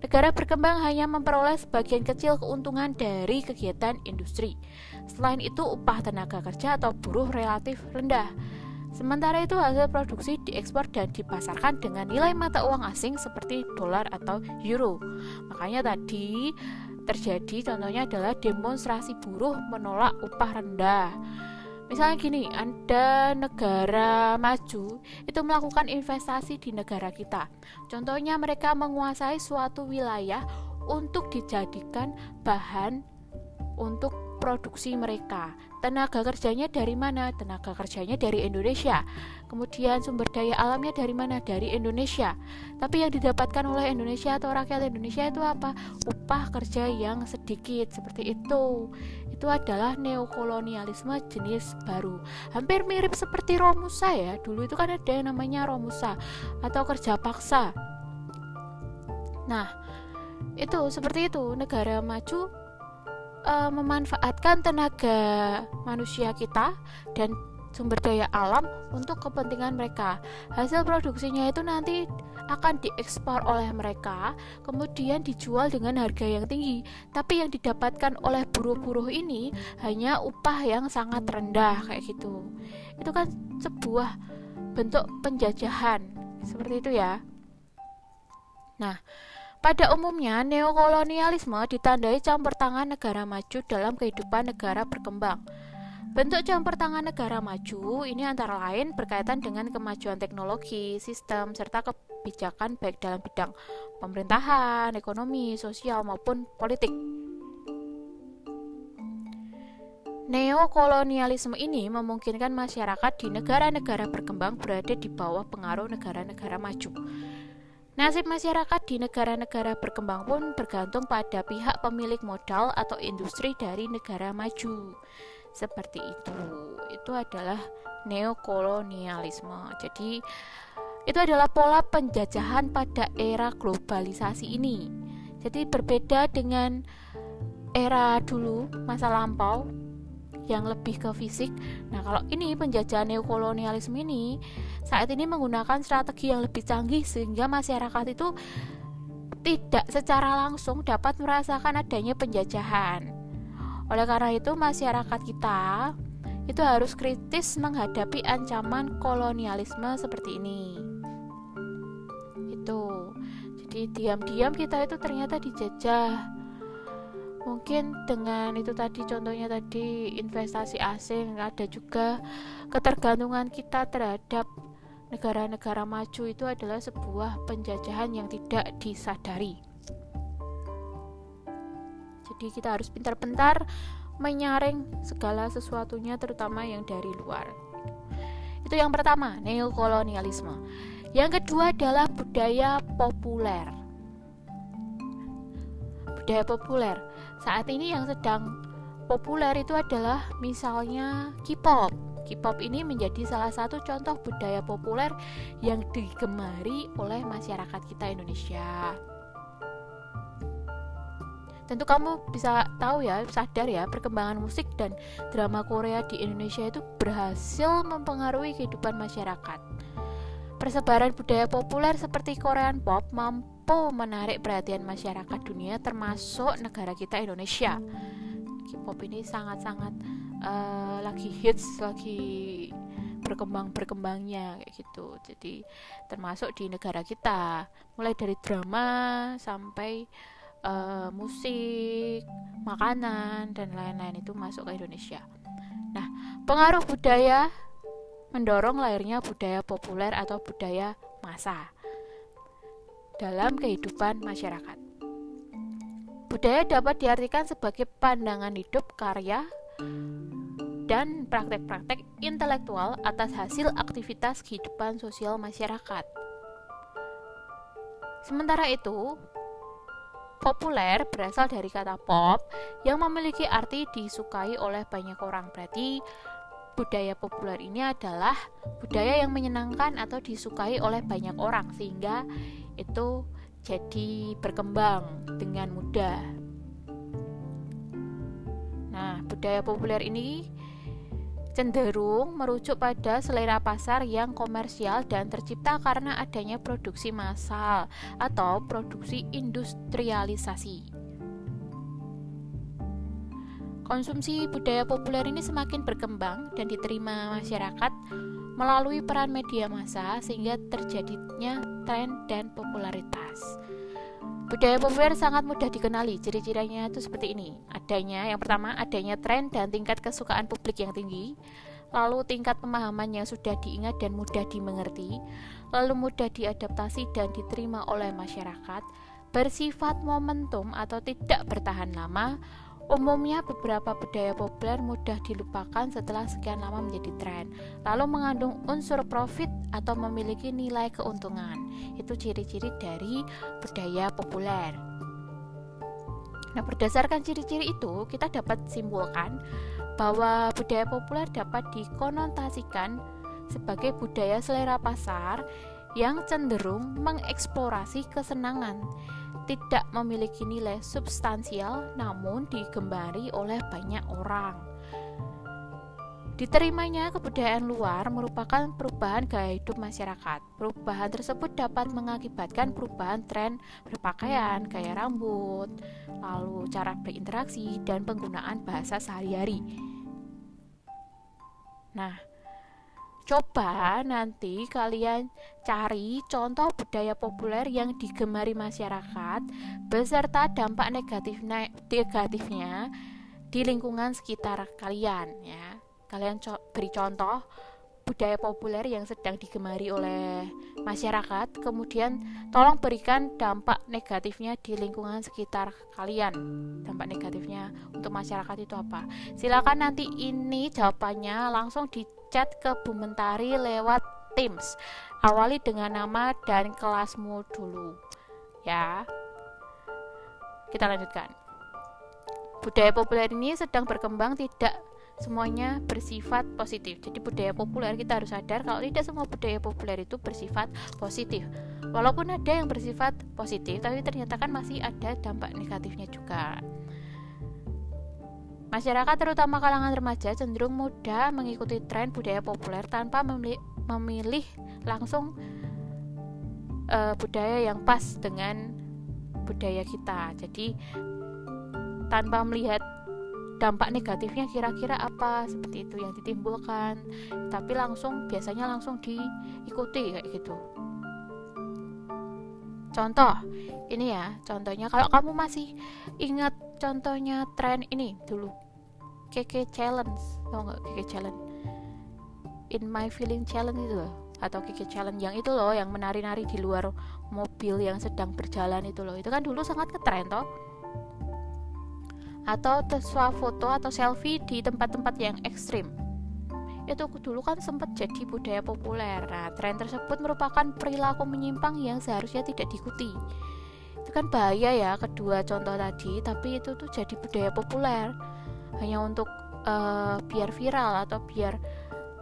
Negara berkembang hanya memperoleh sebagian kecil keuntungan dari kegiatan industri. Selain itu, upah tenaga kerja atau buruh relatif rendah. Sementara itu, hasil produksi diekspor dan dipasarkan dengan nilai mata uang asing seperti dolar atau euro. Makanya tadi terjadi contohnya adalah demonstrasi buruh menolak upah rendah misalnya gini ada negara maju itu melakukan investasi di negara kita contohnya mereka menguasai suatu wilayah untuk dijadikan bahan untuk produksi mereka. Tenaga kerjanya dari mana? Tenaga kerjanya dari Indonesia. Kemudian sumber daya alamnya dari mana? Dari Indonesia. Tapi yang didapatkan oleh Indonesia atau rakyat Indonesia itu apa? Upah kerja yang sedikit seperti itu. Itu adalah neokolonialisme jenis baru. Hampir mirip seperti Romusa ya. Dulu itu kan ada yang namanya Romusa atau kerja paksa. Nah, itu seperti itu. Negara maju e, memanfaatkan tenaga manusia kita dan sumber daya alam untuk kepentingan mereka. Hasil produksinya itu nanti akan diekspor oleh mereka, kemudian dijual dengan harga yang tinggi. Tapi yang didapatkan oleh buruh-buruh ini hanya upah yang sangat rendah kayak gitu. Itu kan sebuah bentuk penjajahan seperti itu ya. Nah, pada umumnya neokolonialisme ditandai campur tangan negara maju dalam kehidupan negara berkembang. Bentuk campur tangan negara maju ini antara lain berkaitan dengan kemajuan teknologi, sistem, serta kebijakan baik dalam bidang pemerintahan, ekonomi, sosial maupun politik. Neokolonialisme ini memungkinkan masyarakat di negara-negara berkembang berada di bawah pengaruh negara-negara maju. Nasib masyarakat di negara-negara berkembang pun bergantung pada pihak pemilik modal atau industri dari negara maju. Seperti itu. Itu adalah neokolonialisme. Jadi itu adalah pola penjajahan pada era globalisasi ini. Jadi berbeda dengan era dulu masa lampau yang lebih ke fisik. Nah, kalau ini penjajahan neokolonialisme ini saat ini menggunakan strategi yang lebih canggih sehingga masyarakat itu tidak secara langsung dapat merasakan adanya penjajahan. Oleh karena itu, masyarakat kita itu harus kritis menghadapi ancaman kolonialisme seperti ini. Itu. Jadi diam-diam kita itu ternyata dijajah mungkin dengan itu tadi contohnya tadi investasi asing ada juga ketergantungan kita terhadap negara-negara maju itu adalah sebuah penjajahan yang tidak disadari. Jadi kita harus pintar-pintar menyaring segala sesuatunya terutama yang dari luar. Itu yang pertama neokolonialisme. Yang kedua adalah budaya populer. Budaya populer. Saat ini yang sedang populer itu adalah misalnya K-pop. K-pop ini menjadi salah satu contoh budaya populer yang digemari oleh masyarakat kita Indonesia. Tentu kamu bisa tahu ya, sadar ya, perkembangan musik dan drama Korea di Indonesia itu berhasil mempengaruhi kehidupan masyarakat. Persebaran budaya populer seperti Korean pop mampu menarik perhatian masyarakat dunia termasuk negara kita Indonesia. K-pop ini sangat-sangat uh, lagi hits, lagi berkembang berkembangnya kayak gitu. Jadi termasuk di negara kita, mulai dari drama sampai uh, musik, makanan dan lain-lain itu masuk ke Indonesia. Nah, pengaruh budaya mendorong lahirnya budaya populer atau budaya massa dalam kehidupan masyarakat. Budaya dapat diartikan sebagai pandangan hidup, karya, dan praktek-praktek intelektual atas hasil aktivitas kehidupan sosial masyarakat. Sementara itu, populer berasal dari kata pop yang memiliki arti disukai oleh banyak orang. Berarti budaya populer ini adalah budaya yang menyenangkan atau disukai oleh banyak orang sehingga itu jadi berkembang dengan mudah. Nah, budaya populer ini cenderung merujuk pada selera pasar yang komersial dan tercipta karena adanya produksi massal atau produksi industrialisasi. Konsumsi budaya populer ini semakin berkembang dan diterima masyarakat melalui peran media massa sehingga terjadinya tren dan popularitas. Budaya populer sangat mudah dikenali. Ciri-cirinya itu seperti ini. Adanya yang pertama adanya tren dan tingkat kesukaan publik yang tinggi, lalu tingkat pemahaman yang sudah diingat dan mudah dimengerti, lalu mudah diadaptasi dan diterima oleh masyarakat, bersifat momentum atau tidak bertahan lama, Umumnya beberapa budaya populer mudah dilupakan setelah sekian lama menjadi tren, lalu mengandung unsur profit atau memiliki nilai keuntungan. Itu ciri-ciri dari budaya populer. Nah, berdasarkan ciri-ciri itu, kita dapat simpulkan bahwa budaya populer dapat dikonotasikan sebagai budaya selera pasar yang cenderung mengeksplorasi kesenangan tidak memiliki nilai substansial namun digembari oleh banyak orang. Diterimanya kebudayaan luar merupakan perubahan gaya hidup masyarakat. Perubahan tersebut dapat mengakibatkan perubahan tren berpakaian, gaya rambut, lalu cara berinteraksi, dan penggunaan bahasa sehari-hari. Nah, Coba nanti kalian cari contoh budaya populer yang digemari masyarakat beserta dampak negatif negatifnya di lingkungan sekitar kalian ya. Kalian co beri contoh budaya populer yang sedang digemari oleh masyarakat, kemudian tolong berikan dampak negatifnya di lingkungan sekitar kalian. Dampak negatifnya untuk masyarakat itu apa? Silakan nanti ini jawabannya langsung di chat ke Bu Mentari lewat Teams. Awali dengan nama dan kelasmu dulu. Ya. Kita lanjutkan. Budaya populer ini sedang berkembang tidak semuanya bersifat positif. Jadi budaya populer kita harus sadar kalau tidak semua budaya populer itu bersifat positif. Walaupun ada yang bersifat positif, tapi ternyata kan masih ada dampak negatifnya juga. Masyarakat terutama kalangan remaja cenderung mudah mengikuti tren budaya populer tanpa memilih, memilih langsung uh, budaya yang pas dengan budaya kita. Jadi tanpa melihat dampak negatifnya kira-kira apa seperti itu yang ditimbulkan, tapi langsung biasanya langsung diikuti kayak gitu. Contoh, ini ya, contohnya kalau kamu masih ingat contohnya tren ini dulu. Keke challenge, tau nggak Keke challenge? In my feeling challenge itu loh atau Keke challenge yang itu loh yang menari-nari di luar mobil yang sedang berjalan itu loh itu kan dulu sangat ngetren toh atau foto atau selfie di tempat-tempat yang ekstrim itu dulu kan sempat jadi budaya populer. Nah, tren tersebut merupakan perilaku menyimpang yang seharusnya tidak diikuti. Itu kan bahaya ya kedua contoh tadi, tapi itu tuh jadi budaya populer hanya untuk uh, biar viral atau biar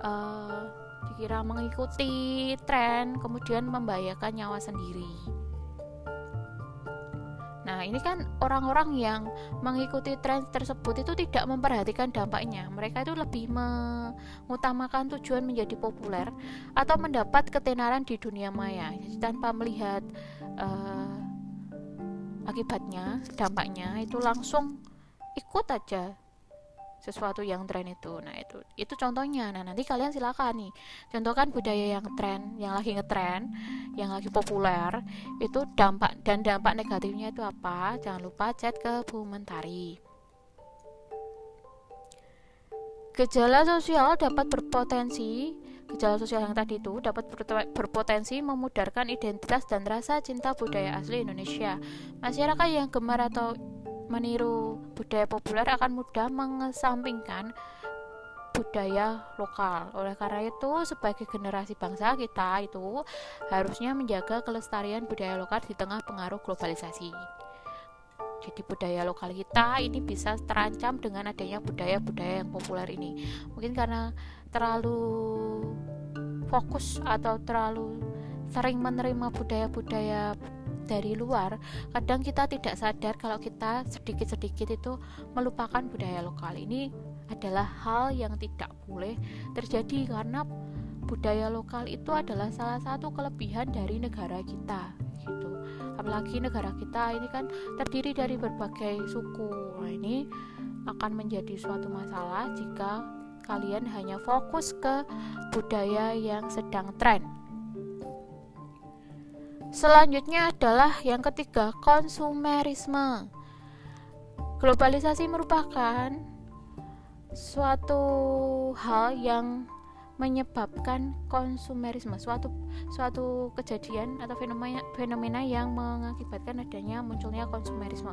uh, dikira mengikuti tren, kemudian membahayakan nyawa sendiri. Nah, ini kan orang-orang yang mengikuti tren tersebut itu tidak memperhatikan dampaknya. Mereka itu lebih mengutamakan tujuan menjadi populer atau mendapat ketenaran di dunia maya tanpa melihat uh, akibatnya, dampaknya itu langsung ikut aja sesuatu yang tren itu. Nah itu itu contohnya. Nah nanti kalian silakan nih. Contohkan budaya yang tren yang lagi ngetren yang lagi populer itu dampak dan dampak negatifnya itu apa? Jangan lupa chat ke Bu Mentari gejala sosial dapat berpotensi gejala sosial yang tadi itu dapat berpotensi memudarkan identitas dan rasa cinta budaya asli Indonesia. Masyarakat yang gemar atau meniru budaya populer akan mudah mengesampingkan budaya lokal. Oleh karena itu, sebagai generasi bangsa kita itu harusnya menjaga kelestarian budaya lokal di tengah pengaruh globalisasi. Jadi budaya lokal kita ini bisa terancam dengan adanya budaya-budaya yang populer ini. Mungkin karena terlalu fokus atau terlalu sering menerima budaya-budaya dari luar, kadang kita tidak sadar kalau kita sedikit-sedikit itu melupakan budaya lokal. Ini adalah hal yang tidak boleh terjadi karena budaya lokal itu adalah salah satu kelebihan dari negara kita gitu. Apalagi negara kita ini kan terdiri dari berbagai suku. Nah, ini akan menjadi suatu masalah jika kalian hanya fokus ke budaya yang sedang tren Selanjutnya adalah yang ketiga, konsumerisme. Globalisasi merupakan suatu hal yang menyebabkan konsumerisme, suatu suatu kejadian atau fenomena fenomena yang mengakibatkan adanya munculnya konsumerisme.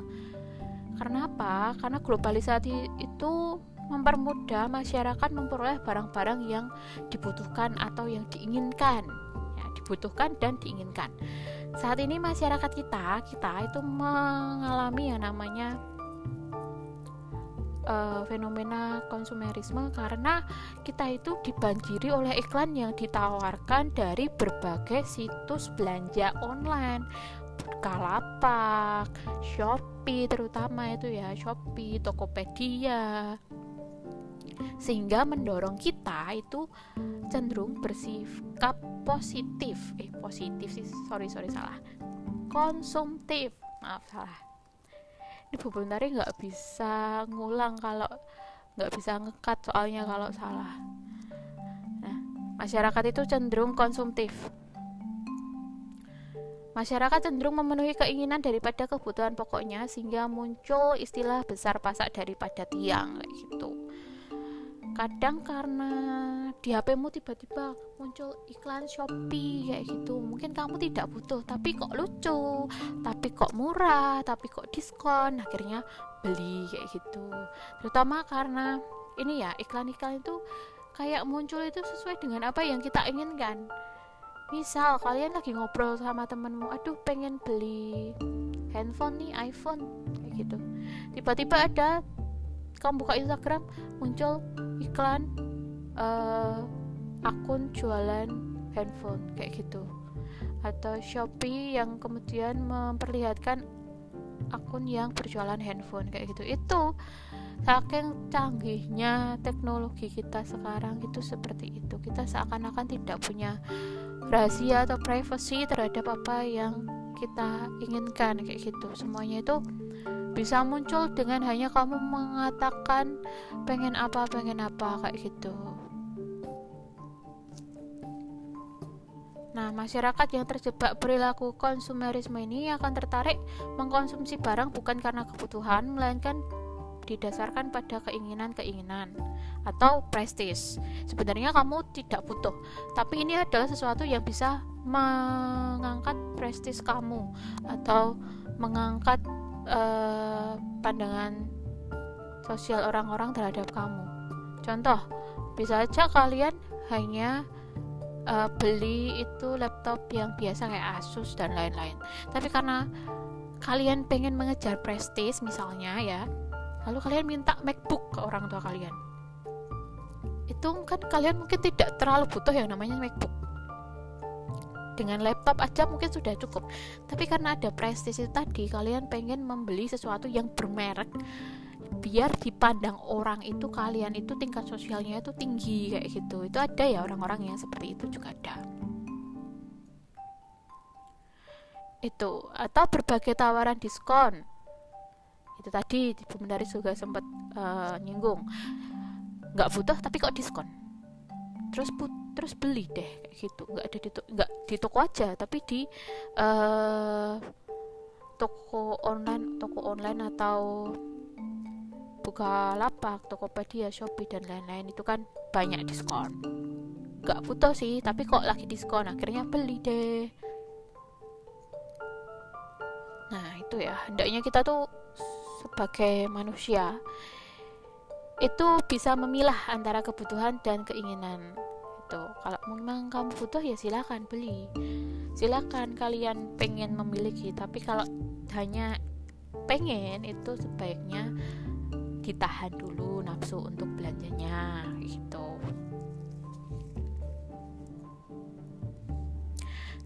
Karena apa? Karena globalisasi itu mempermudah masyarakat memperoleh barang-barang yang dibutuhkan atau yang diinginkan dibutuhkan dan diinginkan. Saat ini masyarakat kita, kita itu mengalami yang namanya uh, fenomena konsumerisme karena kita itu dibanjiri oleh iklan yang ditawarkan dari berbagai situs belanja online. Kalapak, Shopee terutama itu ya, Shopee, Tokopedia, sehingga mendorong kita itu cenderung bersikap positif. Eh positif sih sorry sorry salah. Konsumtif. Maaf salah. Ini Bu Bundari nggak bisa ngulang kalau nggak bisa ngekat soalnya kalau salah. Nah masyarakat itu cenderung konsumtif. Masyarakat cenderung memenuhi keinginan daripada kebutuhan pokoknya sehingga muncul istilah besar pasak daripada tiang kayak gitu kadang karena di HPmu tiba-tiba muncul iklan Shopee kayak gitu. Mungkin kamu tidak butuh tapi kok lucu tapi kok murah tapi kok diskon akhirnya beli kayak gitu. Terutama karena ini ya iklan-iklan itu kayak muncul itu sesuai dengan apa yang kita inginkan. Misal kalian lagi ngobrol sama temenmu aduh pengen beli handphone nih iPhone kayak gitu. Tiba-tiba ada kamu buka Instagram muncul iklan uh, akun jualan handphone kayak gitu. Atau Shopee yang kemudian memperlihatkan akun yang berjualan handphone kayak gitu. Itu saking canggihnya teknologi kita sekarang itu seperti itu. Kita seakan-akan tidak punya rahasia atau privacy terhadap apa yang kita inginkan kayak gitu. Semuanya itu bisa muncul dengan hanya kamu mengatakan pengen apa pengen apa kayak gitu Nah, masyarakat yang terjebak perilaku konsumerisme ini akan tertarik mengkonsumsi barang bukan karena kebutuhan, melainkan didasarkan pada keinginan-keinginan atau prestis. Sebenarnya kamu tidak butuh, tapi ini adalah sesuatu yang bisa mengangkat prestis kamu atau mengangkat uh, pandangan sosial orang-orang terhadap kamu. Contoh, bisa saja kalian hanya uh, beli itu laptop yang biasa kayak Asus dan lain-lain. Tapi karena kalian pengen mengejar prestis misalnya ya, lalu kalian minta MacBook ke orang tua kalian itu kan kalian mungkin tidak terlalu butuh yang namanya MacBook dengan laptop aja mungkin sudah cukup. Tapi karena ada prestis itu tadi kalian pengen membeli sesuatu yang bermerek biar dipandang orang itu kalian itu tingkat sosialnya itu tinggi kayak gitu. Itu ada ya orang-orang yang seperti itu juga ada. Itu atau berbagai tawaran diskon. Itu tadi Ibu Mendaris juga sempat uh, nyinggung. Nggak butuh tapi kok diskon terus put terus beli deh kayak gitu. Nggak ada di nggak di toko aja tapi di uh, toko online toko online atau buka lapak tokopedia shopee dan lain-lain itu kan banyak diskon. Nggak butuh sih tapi kok lagi diskon akhirnya beli deh. Nah itu ya. Hendaknya kita tuh sebagai manusia itu bisa memilah antara kebutuhan dan keinginan. Itu kalau memang kamu butuh ya silakan beli. Silakan kalian pengen memiliki tapi kalau hanya pengen itu sebaiknya ditahan dulu nafsu untuk belanjanya gitu.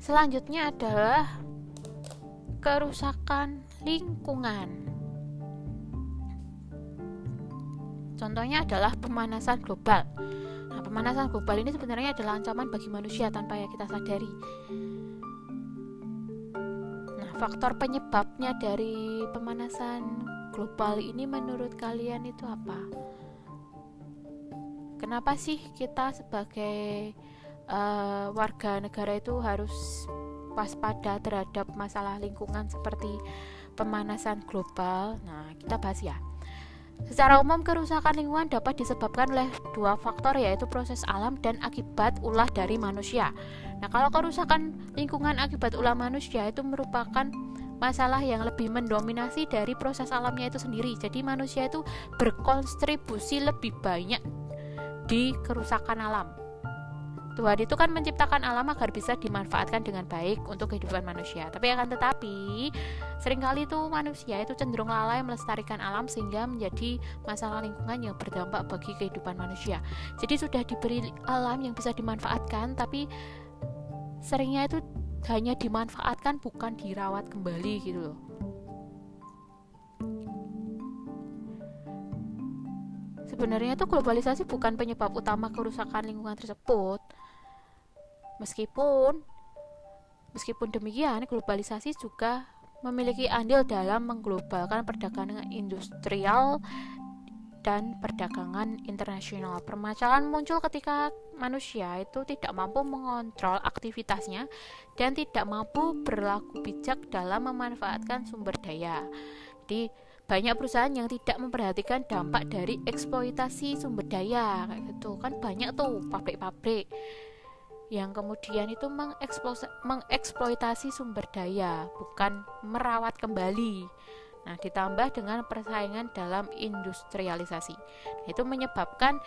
Selanjutnya adalah kerusakan lingkungan Contohnya adalah pemanasan global. Nah, pemanasan global ini sebenarnya adalah ancaman bagi manusia tanpa yang kita sadari. Nah, faktor penyebabnya dari pemanasan global ini menurut kalian itu apa? Kenapa sih kita sebagai uh, warga negara itu harus waspada terhadap masalah lingkungan seperti pemanasan global? Nah, kita bahas ya. Secara umum, kerusakan lingkungan dapat disebabkan oleh dua faktor yaitu proses alam dan akibat ulah dari manusia. Nah, kalau kerusakan lingkungan akibat ulah manusia itu merupakan masalah yang lebih mendominasi dari proses alamnya itu sendiri. Jadi manusia itu berkontribusi lebih banyak di kerusakan alam. Tuhan itu kan menciptakan alam agar bisa dimanfaatkan dengan baik untuk kehidupan manusia. Tapi akan tetapi sering kali itu manusia itu cenderung lalai melestarikan alam sehingga menjadi masalah lingkungan yang berdampak bagi kehidupan manusia. Jadi sudah diberi alam yang bisa dimanfaatkan tapi seringnya itu hanya dimanfaatkan bukan dirawat kembali gitu loh. Sebenarnya itu globalisasi bukan penyebab utama kerusakan lingkungan tersebut. Meskipun meskipun demikian, globalisasi juga memiliki andil dalam mengglobalkan perdagangan industrial dan perdagangan internasional. Permasalahan muncul ketika manusia itu tidak mampu mengontrol aktivitasnya dan tidak mampu berlaku bijak dalam memanfaatkan sumber daya. Jadi banyak perusahaan yang tidak memperhatikan dampak dari eksploitasi sumber daya kayak gitu. Kan banyak tuh pabrik-pabrik yang kemudian itu mengeksploitasi sumber daya bukan merawat kembali. Nah ditambah dengan persaingan dalam industrialisasi. Nah, itu menyebabkan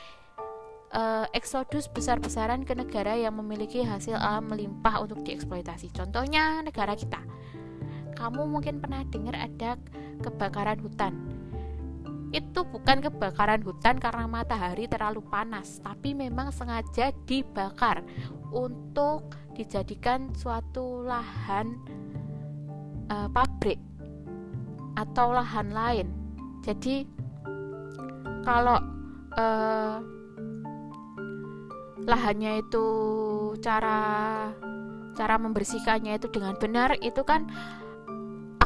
uh, eksodus besar-besaran ke negara yang memiliki hasil alam melimpah untuk dieksploitasi. Contohnya negara kita kamu mungkin pernah dengar ada kebakaran hutan. Itu bukan kebakaran hutan karena matahari terlalu panas, tapi memang sengaja dibakar untuk dijadikan suatu lahan uh, pabrik atau lahan lain. Jadi kalau uh, lahannya itu cara cara membersihkannya itu dengan benar itu kan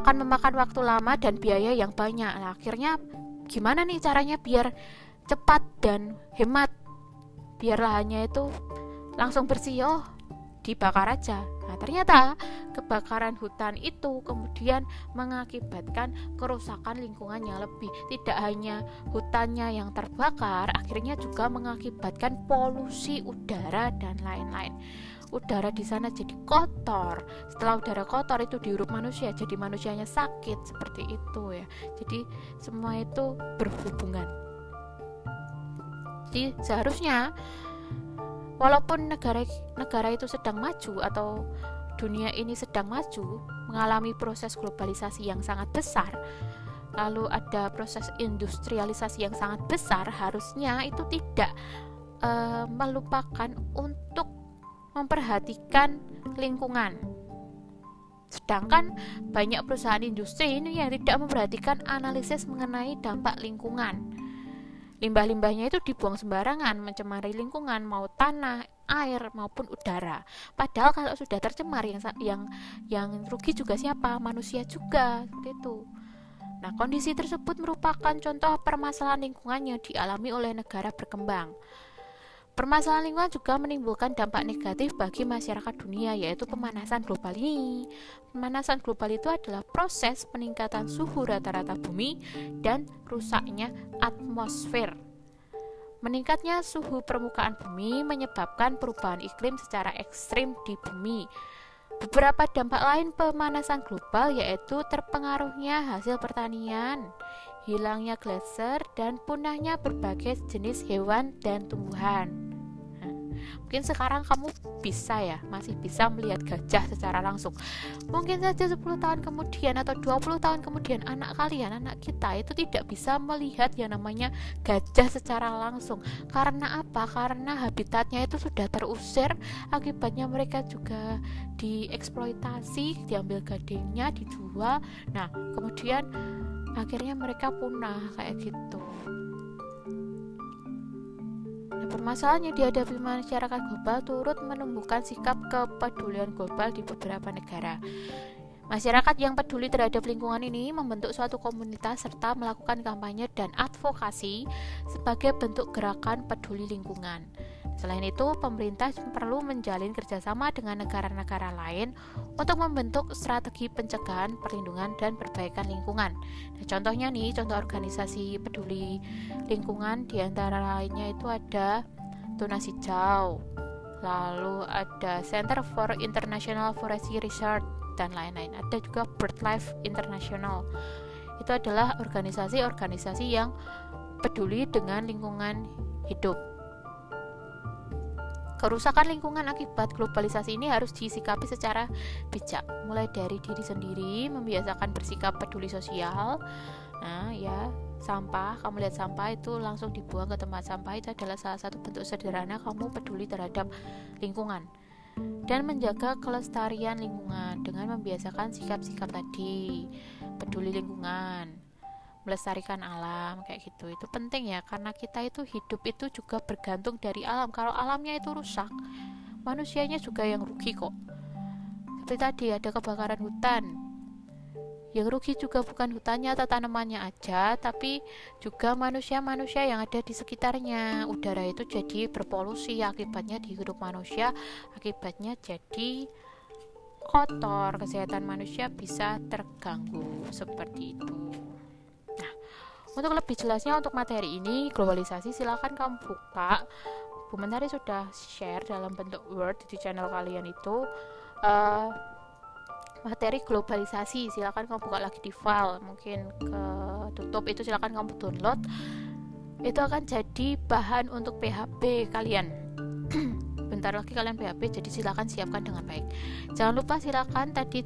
akan memakan waktu lama dan biaya yang banyak. Nah, akhirnya gimana nih caranya biar cepat dan hemat? Biar lahannya itu langsung bersih. Oh, dibakar aja. Nah, ternyata kebakaran hutan itu kemudian mengakibatkan kerusakan lingkungan yang lebih. Tidak hanya hutannya yang terbakar, akhirnya juga mengakibatkan polusi udara dan lain-lain udara di sana jadi kotor. Setelah udara kotor itu dihirup manusia jadi manusianya sakit seperti itu ya. Jadi semua itu berhubungan. Jadi seharusnya walaupun negara negara itu sedang maju atau dunia ini sedang maju mengalami proses globalisasi yang sangat besar lalu ada proses industrialisasi yang sangat besar harusnya itu tidak uh, melupakan untuk memperhatikan lingkungan. Sedangkan banyak perusahaan industri ini yang tidak memperhatikan analisis mengenai dampak lingkungan. Limbah-limbahnya itu dibuang sembarangan, mencemari lingkungan, mau tanah, air maupun udara. Padahal kalau sudah tercemar yang yang yang rugi juga siapa? Manusia juga, seperti itu. Nah, kondisi tersebut merupakan contoh permasalahan lingkungan yang dialami oleh negara berkembang. Permasalahan lingkungan juga menimbulkan dampak negatif bagi masyarakat dunia, yaitu pemanasan global ini. Pemanasan global itu adalah proses peningkatan suhu rata-rata bumi dan rusaknya atmosfer. Meningkatnya suhu permukaan bumi menyebabkan perubahan iklim secara ekstrim di bumi. Beberapa dampak lain pemanasan global yaitu terpengaruhnya hasil pertanian, hilangnya glacier, dan punahnya berbagai jenis hewan dan tumbuhan mungkin sekarang kamu bisa ya masih bisa melihat gajah secara langsung. Mungkin saja 10 tahun kemudian atau 20 tahun kemudian anak kalian anak kita itu tidak bisa melihat yang namanya gajah secara langsung. Karena apa? Karena habitatnya itu sudah terusir akibatnya mereka juga dieksploitasi diambil gadingnya dijual. Nah kemudian akhirnya mereka punah kayak gitu permasalahan yang dihadapi masyarakat global turut menumbuhkan sikap kepedulian global di beberapa negara. Masyarakat yang peduli terhadap lingkungan ini membentuk suatu komunitas serta melakukan kampanye dan advokasi sebagai bentuk gerakan peduli lingkungan. Selain itu, pemerintah perlu menjalin kerjasama dengan negara-negara lain untuk membentuk strategi pencegahan, perlindungan, dan perbaikan lingkungan. Nah, contohnya nih, contoh organisasi peduli lingkungan di antara lainnya itu ada Tunas Hijau, lalu ada Center for International Forestry Research, dan lain-lain. Ada juga BirdLife International. Itu adalah organisasi-organisasi yang peduli dengan lingkungan hidup. Kerusakan lingkungan akibat globalisasi ini harus disikapi secara bijak, mulai dari diri sendiri, membiasakan bersikap peduli sosial. Nah, ya, sampah, kamu lihat sampah itu langsung dibuang ke tempat sampah itu adalah salah satu bentuk sederhana kamu peduli terhadap lingkungan dan menjaga kelestarian lingkungan dengan membiasakan sikap-sikap tadi. Peduli lingkungan melestarikan alam kayak gitu. Itu penting ya karena kita itu hidup itu juga bergantung dari alam. Kalau alamnya itu rusak manusianya juga yang rugi kok. Seperti tadi ada kebakaran hutan yang rugi juga bukan hutannya atau tanamannya aja, tapi juga manusia-manusia yang ada di sekitarnya. Udara itu jadi berpolusi, akibatnya dihirup manusia, akibatnya jadi kotor, kesehatan manusia bisa terganggu seperti itu. Nah, untuk lebih jelasnya untuk materi ini globalisasi silahkan kamu buka. Bu sudah share dalam bentuk Word di channel kalian itu. Uh, materi globalisasi silakan kamu buka lagi di file mungkin ke tutup itu silakan kamu download. Itu akan jadi bahan untuk PHP kalian. Bentar lagi kalian PHP jadi silakan siapkan dengan baik. Jangan lupa silakan tadi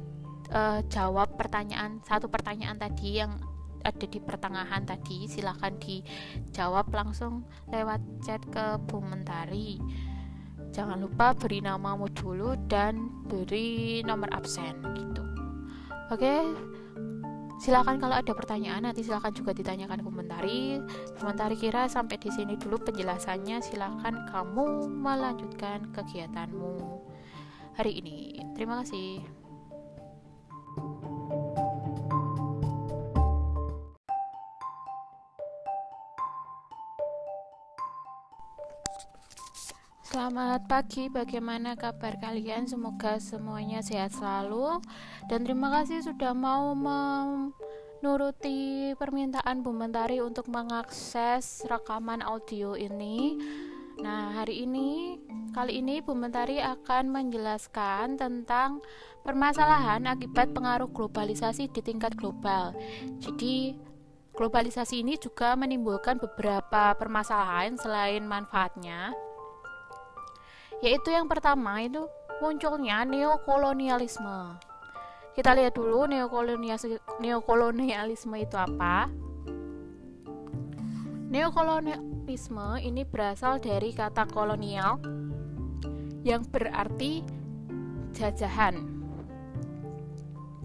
uh, jawab pertanyaan satu pertanyaan tadi yang ada di pertengahan tadi silahkan dijawab langsung lewat chat ke Bu Mentari jangan lupa beri namamu dulu dan beri nomor absen gitu. Oke? Silakan kalau ada pertanyaan nanti silakan juga ditanyakan komentari. Komentari kira sampai di sini dulu penjelasannya. Silakan kamu melanjutkan kegiatanmu hari ini. Terima kasih Selamat pagi, bagaimana kabar kalian? Semoga semuanya sehat selalu dan terima kasih sudah mau menuruti permintaan Bu Mentari untuk mengakses rekaman audio ini. Nah, hari ini kali ini Bu Mentari akan menjelaskan tentang permasalahan akibat pengaruh globalisasi di tingkat global. Jadi, globalisasi ini juga menimbulkan beberapa permasalahan selain manfaatnya yaitu yang pertama itu munculnya neokolonialisme. Kita lihat dulu neokolonialisme itu apa. Neokolonialisme ini berasal dari kata kolonial yang berarti jajahan.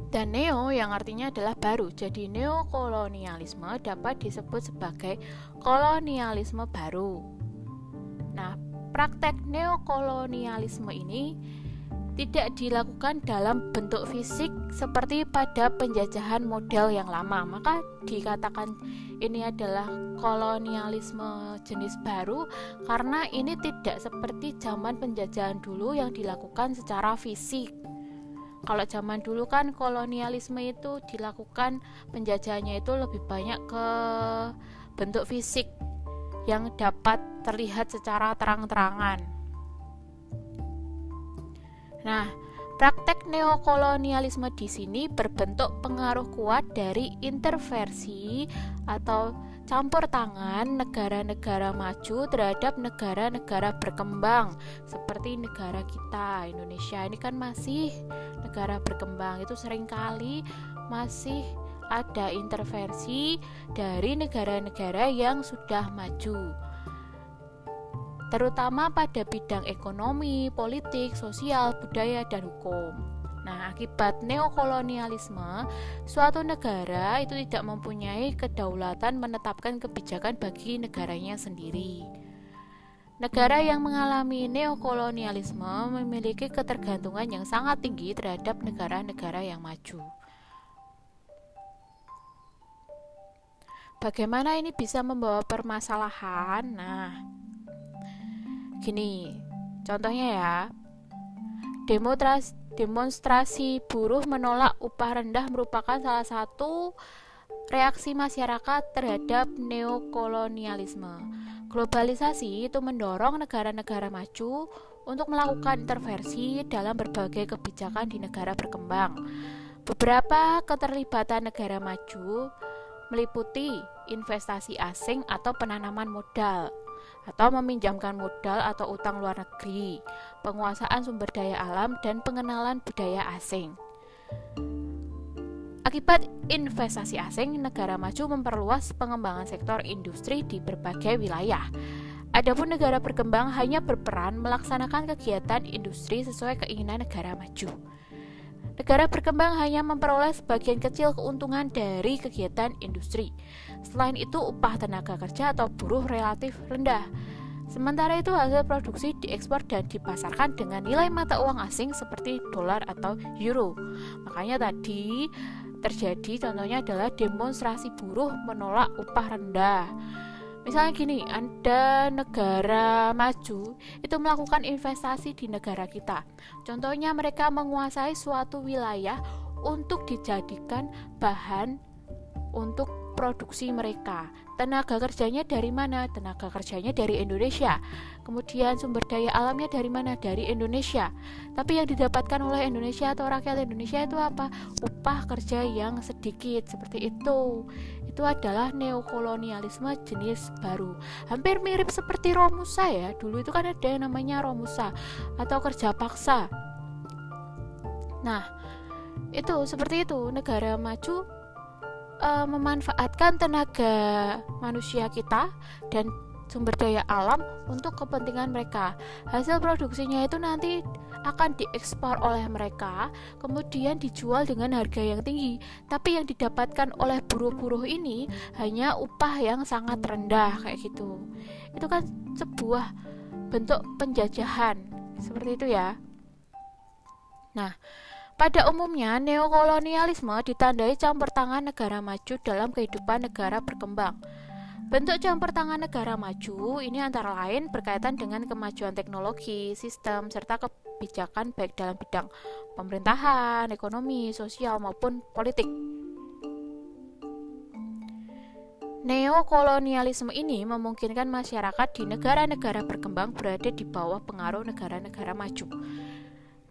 Dan neo yang artinya adalah baru. Jadi neokolonialisme dapat disebut sebagai kolonialisme baru. Praktek neokolonialisme ini tidak dilakukan dalam bentuk fisik seperti pada penjajahan model yang lama. Maka dikatakan ini adalah kolonialisme jenis baru karena ini tidak seperti zaman penjajahan dulu yang dilakukan secara fisik. Kalau zaman dulu kan kolonialisme itu dilakukan penjajahannya itu lebih banyak ke bentuk fisik yang dapat terlihat secara terang-terangan. Nah, praktek neokolonialisme di sini berbentuk pengaruh kuat dari intervensi atau campur tangan negara-negara maju terhadap negara-negara berkembang seperti negara kita Indonesia ini kan masih negara berkembang itu sering kali masih ada intervensi dari negara-negara yang sudah maju, terutama pada bidang ekonomi, politik, sosial, budaya, dan hukum. Nah, akibat neokolonialisme, suatu negara itu tidak mempunyai kedaulatan menetapkan kebijakan bagi negaranya sendiri. Negara yang mengalami neokolonialisme memiliki ketergantungan yang sangat tinggi terhadap negara-negara yang maju. Bagaimana ini bisa membawa permasalahan? Nah, gini, contohnya ya, demonstrasi, demonstrasi buruh menolak upah rendah merupakan salah satu reaksi masyarakat terhadap neokolonialisme. Globalisasi itu mendorong negara-negara maju untuk melakukan intervensi dalam berbagai kebijakan di negara berkembang. Beberapa keterlibatan negara maju meliputi investasi asing atau penanaman modal atau meminjamkan modal atau utang luar negeri, penguasaan sumber daya alam dan pengenalan budaya asing. Akibat investasi asing, negara maju memperluas pengembangan sektor industri di berbagai wilayah. Adapun negara berkembang hanya berperan melaksanakan kegiatan industri sesuai keinginan negara maju. Negara berkembang hanya memperoleh sebagian kecil keuntungan dari kegiatan industri. Selain itu, upah tenaga kerja atau buruh relatif rendah. Sementara itu, hasil produksi diekspor dan dipasarkan dengan nilai mata uang asing seperti dolar atau euro. Makanya tadi terjadi contohnya adalah demonstrasi buruh menolak upah rendah misalnya gini ada negara maju itu melakukan investasi di negara kita. Contohnya mereka menguasai suatu wilayah untuk dijadikan bahan untuk produksi mereka. Tenaga kerjanya dari mana? Tenaga kerjanya dari Indonesia. Kemudian sumber daya alamnya dari mana? Dari Indonesia. Tapi yang didapatkan oleh Indonesia atau rakyat Indonesia itu apa? Upah kerja yang sedikit seperti itu itu adalah neokolonialisme jenis baru. Hampir mirip seperti Romusa ya. Dulu itu kan ada yang namanya Romusa atau kerja paksa. Nah, itu seperti itu negara maju e, memanfaatkan tenaga manusia kita dan sumber daya alam untuk kepentingan mereka. Hasil produksinya itu nanti akan diekspor oleh mereka, kemudian dijual dengan harga yang tinggi. Tapi yang didapatkan oleh buruh-buruh ini hanya upah yang sangat rendah kayak gitu. Itu kan sebuah bentuk penjajahan. Seperti itu ya. Nah, pada umumnya, neokolonialisme ditandai campur tangan negara maju dalam kehidupan negara berkembang. Bentuk campur tangan negara maju ini antara lain berkaitan dengan kemajuan teknologi, sistem, serta kebijakan baik dalam bidang pemerintahan, ekonomi, sosial, maupun politik. Neokolonialisme ini memungkinkan masyarakat di negara-negara berkembang berada di bawah pengaruh negara-negara maju.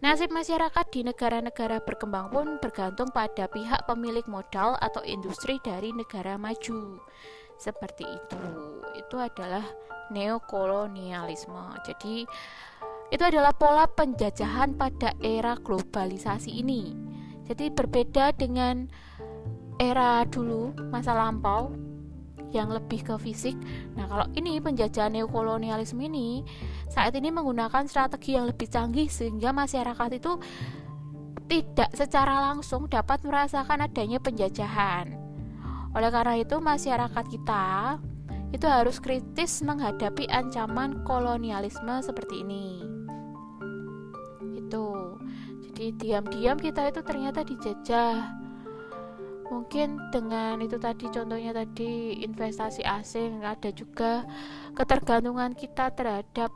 Nasib masyarakat di negara-negara berkembang pun bergantung pada pihak pemilik modal atau industri dari negara maju. Seperti itu. Itu adalah neokolonialisme. Jadi itu adalah pola penjajahan pada era globalisasi ini. Jadi berbeda dengan era dulu, masa lampau yang lebih ke fisik. Nah, kalau ini penjajahan neokolonialisme ini saat ini menggunakan strategi yang lebih canggih sehingga masyarakat itu tidak secara langsung dapat merasakan adanya penjajahan. Oleh karena itu, masyarakat kita itu harus kritis menghadapi ancaman kolonialisme seperti ini. Itu. Jadi diam-diam kita itu ternyata dijajah mungkin dengan itu tadi contohnya tadi investasi asing ada juga ketergantungan kita terhadap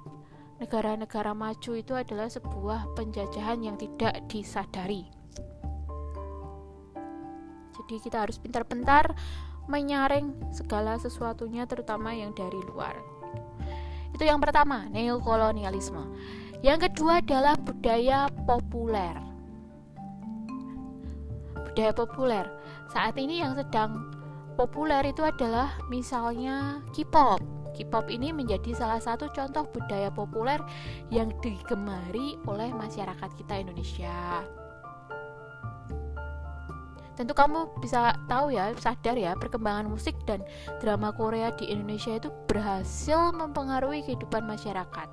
negara-negara maju itu adalah sebuah penjajahan yang tidak disadari jadi kita harus pintar-pintar menyaring segala sesuatunya terutama yang dari luar itu yang pertama neokolonialisme yang kedua adalah budaya populer budaya populer saat ini yang sedang populer itu adalah misalnya K-pop. K-pop ini menjadi salah satu contoh budaya populer yang digemari oleh masyarakat kita Indonesia. Tentu kamu bisa tahu ya, sadar ya, perkembangan musik dan drama Korea di Indonesia itu berhasil mempengaruhi kehidupan masyarakat.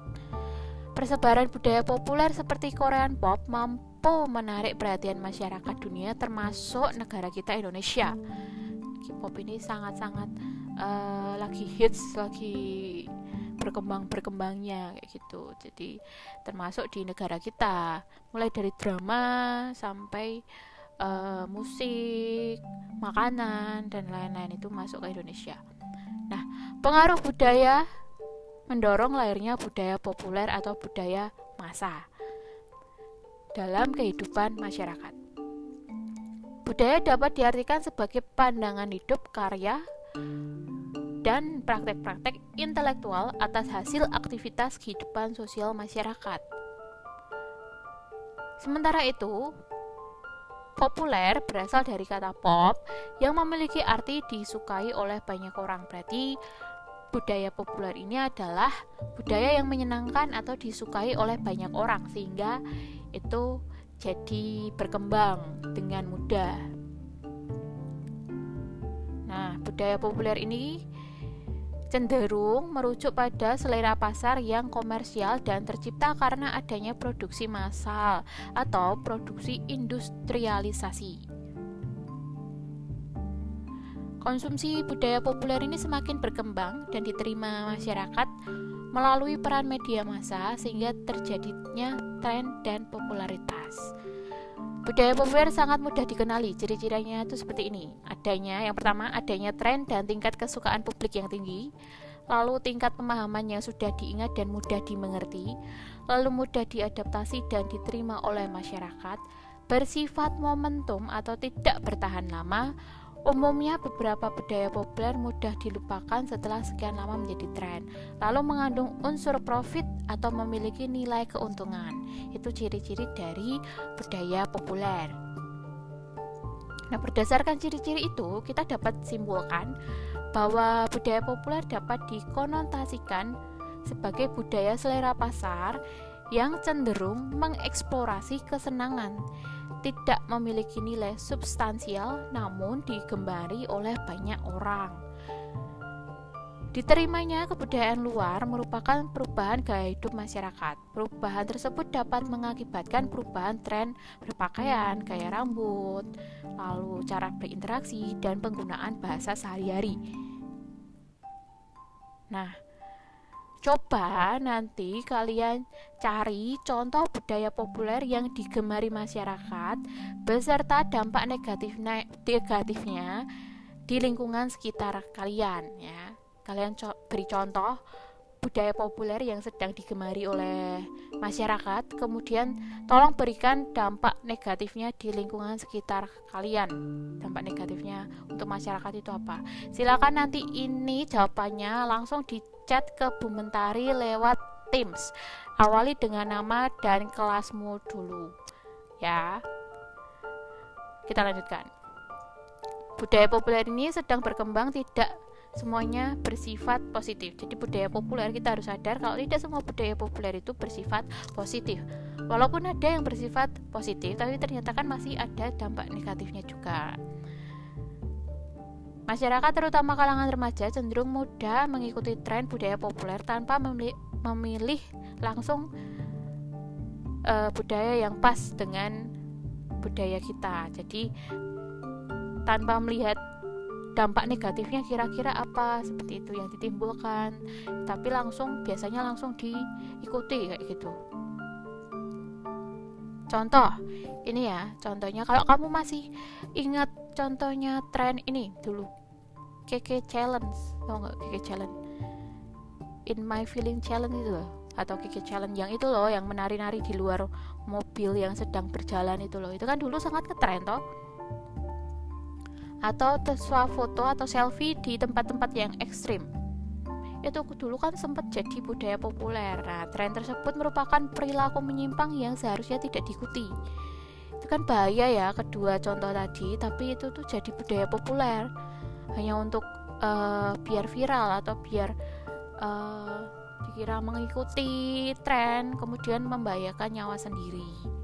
Persebaran budaya populer seperti Korean pop mampu menarik perhatian masyarakat dunia termasuk negara kita Indonesia. K-pop ini sangat-sangat uh, lagi hits, lagi berkembang berkembangnya kayak gitu. Jadi termasuk di negara kita, mulai dari drama sampai uh, musik, makanan dan lain-lain itu masuk ke Indonesia. Nah, pengaruh budaya mendorong lahirnya budaya populer atau budaya massa dalam kehidupan masyarakat. Budaya dapat diartikan sebagai pandangan hidup, karya, dan praktek-praktek intelektual atas hasil aktivitas kehidupan sosial masyarakat. Sementara itu, populer berasal dari kata pop yang memiliki arti disukai oleh banyak orang. Berarti budaya populer ini adalah budaya yang menyenangkan atau disukai oleh banyak orang sehingga itu jadi berkembang dengan mudah. Nah, budaya populer ini cenderung merujuk pada selera pasar yang komersial dan tercipta karena adanya produksi massal atau produksi industrialisasi. Konsumsi budaya populer ini semakin berkembang dan diterima masyarakat melalui peran media massa sehingga terjadinya tren dan popularitas. Budaya populer sangat mudah dikenali. Ciri-cirinya itu seperti ini. Adanya yang pertama adanya tren dan tingkat kesukaan publik yang tinggi, lalu tingkat pemahaman yang sudah diingat dan mudah dimengerti, lalu mudah diadaptasi dan diterima oleh masyarakat, bersifat momentum atau tidak bertahan lama, Umumnya beberapa budaya populer mudah dilupakan setelah sekian lama menjadi tren, lalu mengandung unsur profit atau memiliki nilai keuntungan. Itu ciri-ciri dari budaya populer. Nah, berdasarkan ciri-ciri itu, kita dapat simpulkan bahwa budaya populer dapat dikonotasikan sebagai budaya selera pasar yang cenderung mengeksplorasi kesenangan tidak memiliki nilai substansial namun digembari oleh banyak orang. Diterimanya kebudayaan luar merupakan perubahan gaya hidup masyarakat. Perubahan tersebut dapat mengakibatkan perubahan tren berpakaian, gaya rambut, lalu cara berinteraksi, dan penggunaan bahasa sehari-hari. Nah, coba nanti kalian cari contoh budaya populer yang digemari masyarakat beserta dampak negatifnya, negatifnya di lingkungan sekitar kalian ya kalian co beri contoh budaya populer yang sedang digemari oleh masyarakat, kemudian tolong berikan dampak negatifnya di lingkungan sekitar kalian. Dampak negatifnya untuk masyarakat itu apa? Silakan nanti ini jawabannya langsung di chat ke Bu Mentari lewat Teams. Awali dengan nama dan kelasmu dulu. Ya. Kita lanjutkan. Budaya populer ini sedang berkembang tidak semuanya bersifat positif. Jadi budaya populer kita harus sadar kalau tidak semua budaya populer itu bersifat positif. Walaupun ada yang bersifat positif, tapi ternyata kan masih ada dampak negatifnya juga. Masyarakat terutama kalangan remaja cenderung mudah mengikuti tren budaya populer tanpa memilih, memilih langsung uh, budaya yang pas dengan budaya kita. Jadi tanpa melihat dampak negatifnya kira-kira apa seperti itu yang ditimbulkan tapi langsung biasanya langsung diikuti kayak gitu contoh ini ya contohnya kalau kamu masih ingat contohnya tren ini dulu keke challenge tau nggak keke challenge in my feeling challenge itu loh atau keke challenge yang itu loh yang menari-nari di luar mobil yang sedang berjalan itu loh itu kan dulu sangat ngetren toh atau foto atau selfie di tempat-tempat yang ekstrim. Itu dulu kan sempat jadi budaya populer. Nah, tren tersebut merupakan perilaku menyimpang yang seharusnya tidak diikuti. Itu kan bahaya ya kedua contoh tadi, tapi itu tuh jadi budaya populer hanya untuk uh, biar viral atau biar uh, dikira mengikuti tren kemudian membahayakan nyawa sendiri.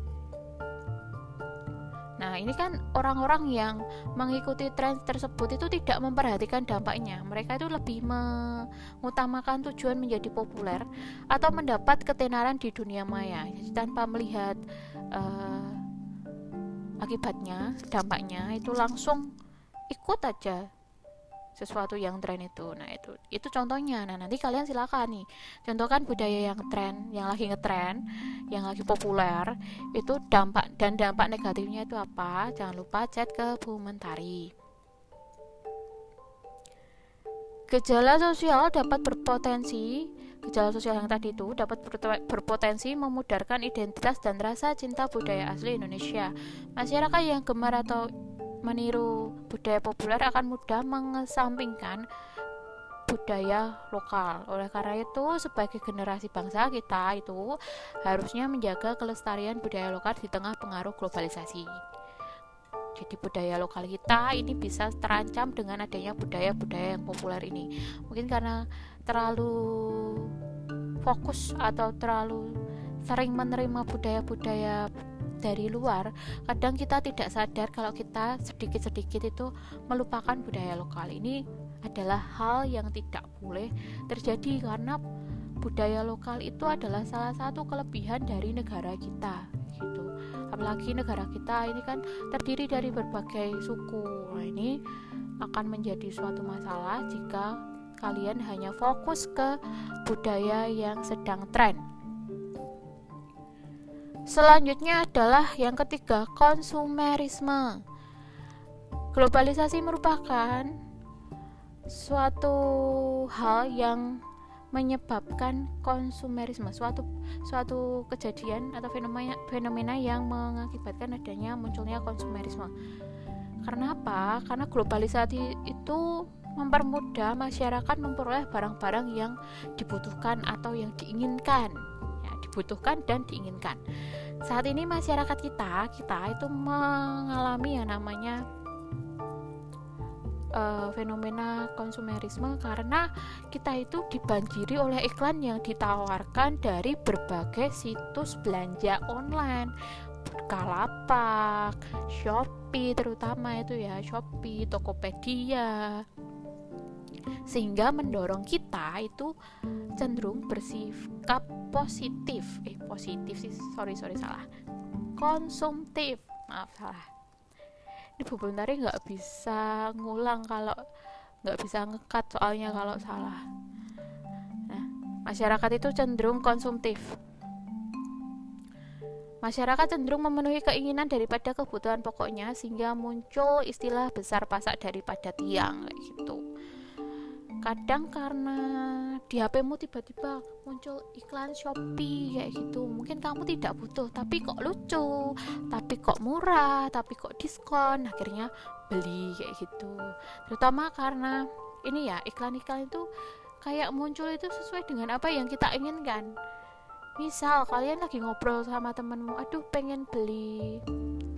Nah, ini kan orang-orang yang mengikuti tren tersebut itu tidak memperhatikan dampaknya. Mereka itu lebih mengutamakan tujuan menjadi populer atau mendapat ketenaran di dunia maya, jadi tanpa melihat uh, akibatnya, dampaknya itu langsung ikut aja sesuatu yang tren itu. Nah itu itu contohnya. Nah nanti kalian silakan nih. Contohkan budaya yang tren yang lagi ngetren yang lagi populer itu dampak dan dampak negatifnya itu apa? Jangan lupa chat ke Bu Mentari gejala sosial dapat berpotensi gejala sosial yang tadi itu dapat berpotensi memudarkan identitas dan rasa cinta budaya asli Indonesia. Masyarakat yang gemar atau meniru budaya populer akan mudah mengesampingkan budaya lokal. Oleh karena itu, sebagai generasi bangsa kita itu harusnya menjaga kelestarian budaya lokal di tengah pengaruh globalisasi. Jadi budaya lokal kita ini bisa terancam dengan adanya budaya-budaya yang populer ini. Mungkin karena terlalu fokus atau terlalu sering menerima budaya-budaya dari luar, kadang kita tidak sadar kalau kita sedikit-sedikit itu melupakan budaya lokal. Ini adalah hal yang tidak boleh terjadi karena budaya lokal itu adalah salah satu kelebihan dari negara kita gitu. Apalagi negara kita ini kan terdiri dari berbagai suku. Nah, ini akan menjadi suatu masalah jika kalian hanya fokus ke budaya yang sedang tren Selanjutnya adalah yang ketiga, konsumerisme. Globalisasi merupakan suatu hal yang menyebabkan konsumerisme, suatu suatu kejadian atau fenomena fenomena yang mengakibatkan adanya munculnya konsumerisme. Karena apa? Karena globalisasi itu mempermudah masyarakat memperoleh barang-barang yang dibutuhkan atau yang diinginkan dibutuhkan dan diinginkan. Saat ini masyarakat kita, kita itu mengalami yang namanya uh, fenomena konsumerisme karena kita itu dibanjiri oleh iklan yang ditawarkan dari berbagai situs belanja online. Bukalapak, Shopee terutama itu ya, Shopee, Tokopedia, sehingga mendorong kita itu cenderung bersikap positif. Eh positif sih sorry sorry salah. Konsumtif. Maaf salah. Ini Bu Bentari nggak bisa ngulang kalau nggak bisa ngekat soalnya kalau salah. Nah masyarakat itu cenderung konsumtif. Masyarakat cenderung memenuhi keinginan daripada kebutuhan pokoknya sehingga muncul istilah besar pasak daripada tiang kayak gitu. Kadang karena di HPmu tiba-tiba muncul iklan Shopee kayak gitu. Mungkin kamu tidak butuh, tapi kok lucu, tapi kok murah, tapi kok diskon, akhirnya beli kayak gitu. Terutama karena ini ya, iklan-iklan itu kayak muncul itu sesuai dengan apa yang kita inginkan misal kalian lagi ngobrol sama temenmu aduh pengen beli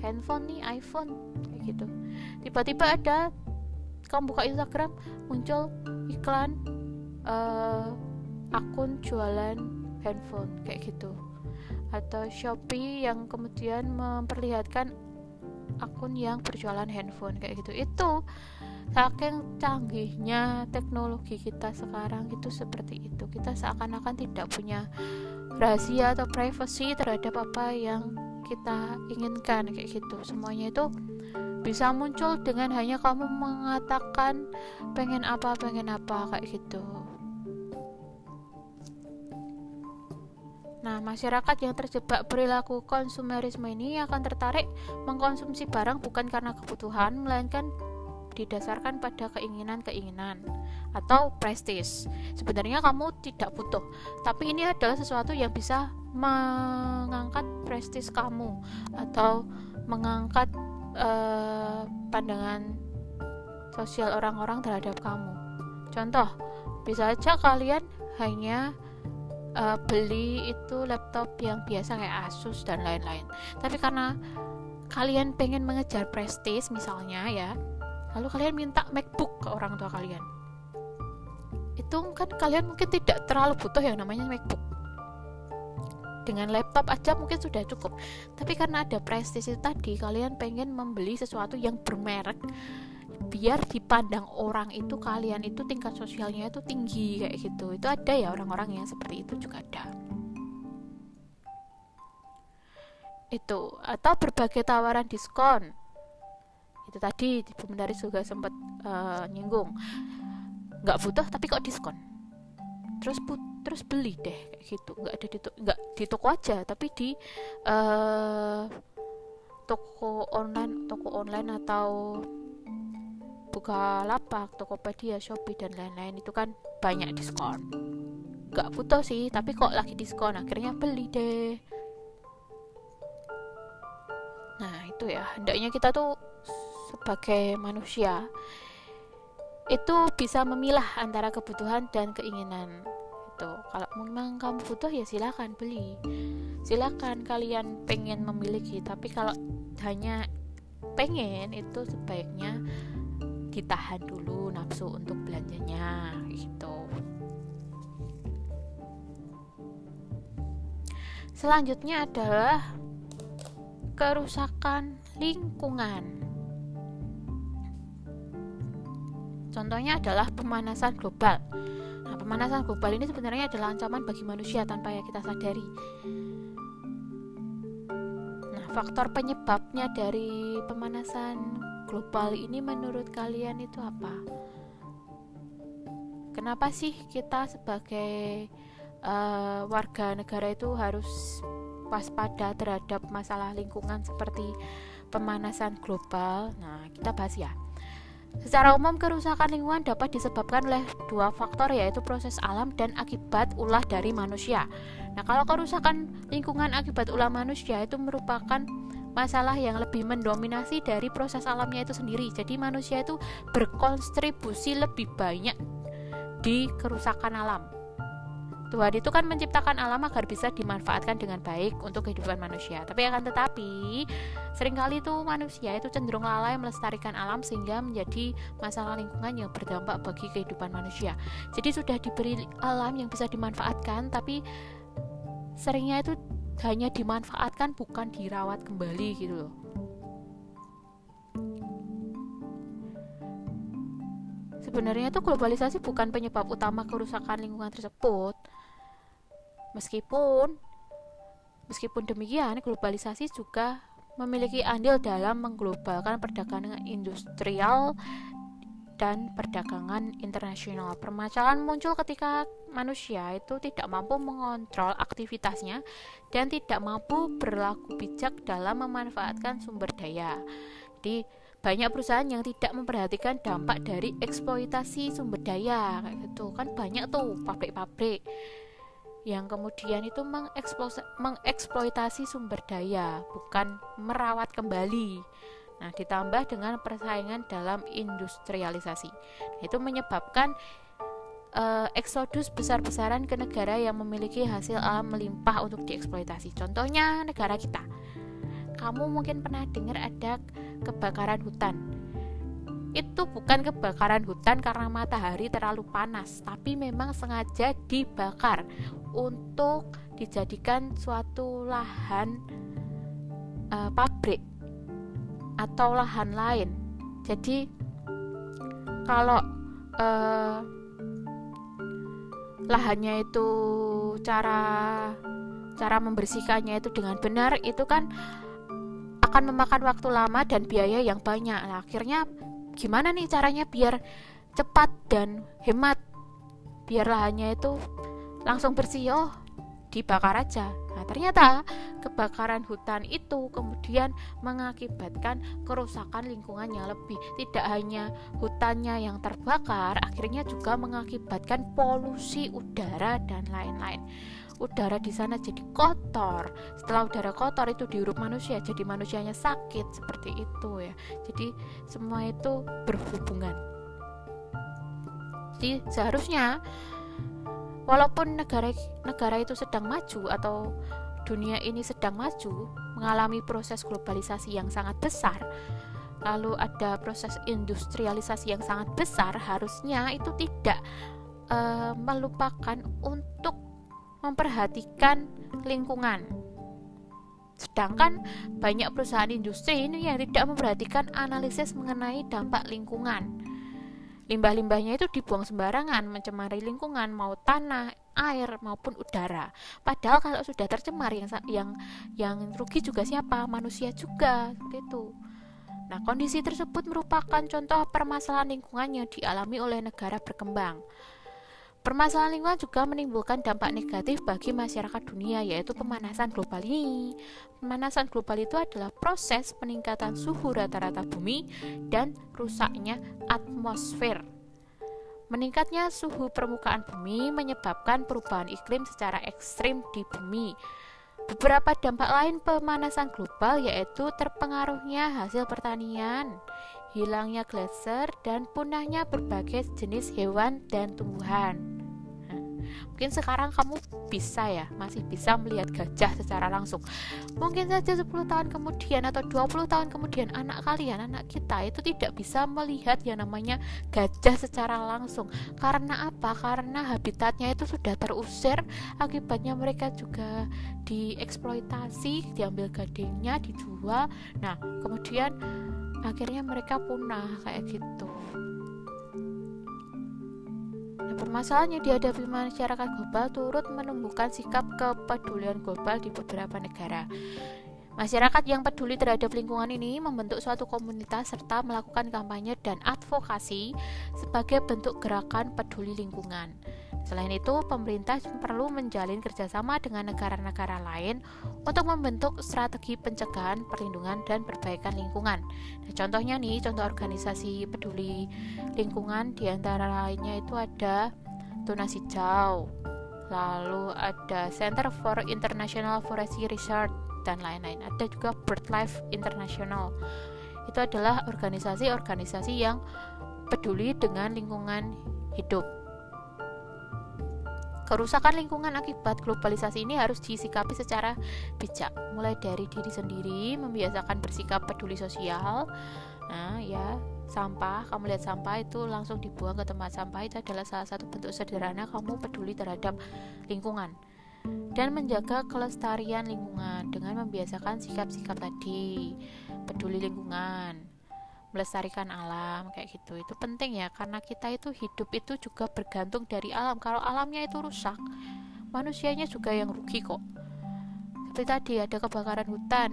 handphone nih iPhone kayak gitu tiba-tiba ada kamu buka Instagram muncul iklan uh, akun jualan handphone kayak gitu. Atau Shopee yang kemudian memperlihatkan akun yang berjualan handphone kayak gitu. Itu saking canggihnya teknologi kita sekarang itu seperti itu. Kita seakan-akan tidak punya rahasia atau privacy terhadap apa yang kita inginkan kayak gitu. Semuanya itu bisa muncul dengan hanya kamu mengatakan pengen apa pengen apa kayak gitu Nah, masyarakat yang terjebak perilaku konsumerisme ini akan tertarik mengkonsumsi barang bukan karena kebutuhan, melainkan didasarkan pada keinginan-keinginan atau prestis. Sebenarnya kamu tidak butuh, tapi ini adalah sesuatu yang bisa mengangkat prestis kamu atau mengangkat uh, pandangan sosial orang-orang terhadap kamu. Contoh, bisa aja kalian hanya uh, beli itu laptop yang biasa kayak Asus dan lain-lain. Tapi karena kalian pengen mengejar prestis misalnya ya, lalu kalian minta MacBook ke orang tua kalian itu kan kalian mungkin tidak terlalu butuh yang namanya MacBook dengan laptop aja mungkin sudah cukup. Tapi karena ada prestis tadi kalian pengen membeli sesuatu yang bermerek biar dipandang orang itu kalian itu tingkat sosialnya itu tinggi kayak gitu. Itu ada ya orang-orang yang seperti itu juga ada. Itu atau berbagai tawaran diskon. Itu tadi Ibu juga sempat uh, nyinggung. Nggak butuh tapi kok diskon? Terus put terus beli deh kayak gitu. Nggak ada di nggak di toko aja tapi di uh, toko online toko online atau buka lapak tokopedia shopee dan lain-lain itu kan banyak diskon. Nggak butuh sih tapi kok lagi diskon akhirnya beli deh. Nah itu ya. Hendaknya kita tuh sebagai manusia itu bisa memilah antara kebutuhan dan keinginan itu kalau memang kamu butuh ya silakan beli. Silakan kalian pengen memiliki tapi kalau hanya pengen itu sebaiknya ditahan dulu nafsu untuk belanjanya gitu. Selanjutnya adalah kerusakan lingkungan. Contohnya adalah pemanasan global. Nah, pemanasan global ini sebenarnya adalah ancaman bagi manusia tanpa yang kita sadari. Nah, faktor penyebabnya dari pemanasan global ini menurut kalian itu apa? Kenapa sih kita sebagai uh, warga negara itu harus waspada terhadap masalah lingkungan seperti pemanasan global? Nah, kita bahas ya. Secara umum, kerusakan lingkungan dapat disebabkan oleh dua faktor yaitu proses alam dan akibat ulah dari manusia. Nah, kalau kerusakan lingkungan akibat ulah manusia itu merupakan masalah yang lebih mendominasi dari proses alamnya itu sendiri. Jadi manusia itu berkontribusi lebih banyak di kerusakan alam. Tuhan itu kan menciptakan alam agar bisa dimanfaatkan dengan baik untuk kehidupan manusia. Tapi akan tetapi sering kali itu manusia itu cenderung lalai melestarikan alam sehingga menjadi masalah lingkungan yang berdampak bagi kehidupan manusia. Jadi sudah diberi alam yang bisa dimanfaatkan tapi seringnya itu hanya dimanfaatkan bukan dirawat kembali gitu loh. sebenarnya itu globalisasi bukan penyebab utama kerusakan lingkungan tersebut meskipun meskipun demikian globalisasi juga memiliki andil dalam mengglobalkan perdagangan industrial dan perdagangan internasional. Permasalahan muncul ketika manusia itu tidak mampu mengontrol aktivitasnya dan tidak mampu berlaku bijak dalam memanfaatkan sumber daya. Jadi banyak perusahaan yang tidak memperhatikan dampak dari eksploitasi sumber daya kayak gitu kan banyak tuh pabrik-pabrik yang kemudian itu mengeksploitasi sumber daya bukan merawat kembali Nah, ditambah dengan persaingan dalam industrialisasi. Nah, itu menyebabkan uh, eksodus besar-besaran ke negara yang memiliki hasil alam melimpah untuk dieksploitasi. Contohnya negara kita. Kamu mungkin pernah dengar ada kebakaran hutan. Itu bukan kebakaran hutan karena matahari terlalu panas, tapi memang sengaja dibakar untuk dijadikan suatu lahan uh, pabrik atau lahan lain. Jadi kalau uh, lahannya itu cara cara membersihkannya itu dengan benar itu kan akan memakan waktu lama dan biaya yang banyak. Nah, akhirnya gimana nih caranya biar cepat dan hemat biar lahannya itu langsung bersih oh dibakar aja Nah, ternyata kebakaran hutan itu kemudian mengakibatkan kerusakan lingkungan yang lebih. Tidak hanya hutannya yang terbakar, akhirnya juga mengakibatkan polusi udara dan lain-lain. Udara di sana jadi kotor. Setelah udara kotor itu dihirup manusia, jadi manusianya sakit seperti itu ya. Jadi semua itu berhubungan. Jadi seharusnya Walaupun negara negara itu sedang maju atau dunia ini sedang maju, mengalami proses globalisasi yang sangat besar, lalu ada proses industrialisasi yang sangat besar, harusnya itu tidak uh, melupakan untuk memperhatikan lingkungan. Sedangkan banyak perusahaan industri ini yang tidak memperhatikan analisis mengenai dampak lingkungan Limbah-limbahnya itu dibuang sembarangan, mencemari lingkungan, mau tanah, air maupun udara. Padahal kalau sudah tercemar yang yang yang rugi juga siapa? Manusia juga, seperti itu. Nah, kondisi tersebut merupakan contoh permasalahan lingkungan yang dialami oleh negara berkembang. Permasalahan lingkungan juga menimbulkan dampak negatif bagi masyarakat dunia, yaitu pemanasan global ini. Pemanasan global itu adalah proses peningkatan suhu rata-rata bumi dan rusaknya atmosfer. Meningkatnya suhu permukaan bumi menyebabkan perubahan iklim secara ekstrim di bumi. Beberapa dampak lain pemanasan global yaitu terpengaruhnya hasil pertanian, hilangnya glacier, dan punahnya berbagai jenis hewan dan tumbuhan. Mungkin sekarang kamu bisa ya masih bisa melihat gajah secara langsung. Mungkin saja 10 tahun kemudian atau 20 tahun kemudian anak kalian anak kita itu tidak bisa melihat yang namanya gajah secara langsung. Karena apa? Karena habitatnya itu sudah terusir akibatnya mereka juga dieksploitasi diambil gadingnya dijual. Nah kemudian akhirnya mereka punah kayak gitu Permasalahan yang dihadapi masyarakat global turut menumbuhkan sikap kepedulian global di beberapa negara. Masyarakat yang peduli terhadap lingkungan ini membentuk suatu komunitas serta melakukan kampanye dan advokasi sebagai bentuk gerakan peduli lingkungan. Selain itu, pemerintah perlu menjalin kerjasama dengan negara-negara lain untuk membentuk strategi pencegahan, perlindungan, dan perbaikan lingkungan. Nah, contohnya nih, contoh organisasi peduli lingkungan di antara lainnya itu ada Tunas Hijau, lalu ada Center for International Forestry Research, dan lain-lain. Ada juga BirdLife International. Itu adalah organisasi-organisasi yang peduli dengan lingkungan hidup. Kerusakan lingkungan akibat globalisasi ini harus disikapi secara bijak, mulai dari diri sendiri, membiasakan bersikap peduli sosial. Nah, ya, sampah, kamu lihat sampah itu langsung dibuang ke tempat sampah itu adalah salah satu bentuk sederhana kamu peduli terhadap lingkungan. Dan menjaga kelestarian lingkungan dengan membiasakan sikap-sikap tadi, peduli lingkungan, melestarikan alam kayak gitu. Itu penting ya karena kita itu hidup itu juga bergantung dari alam. Kalau alamnya itu rusak manusianya juga yang rugi kok. Seperti tadi ada kebakaran hutan.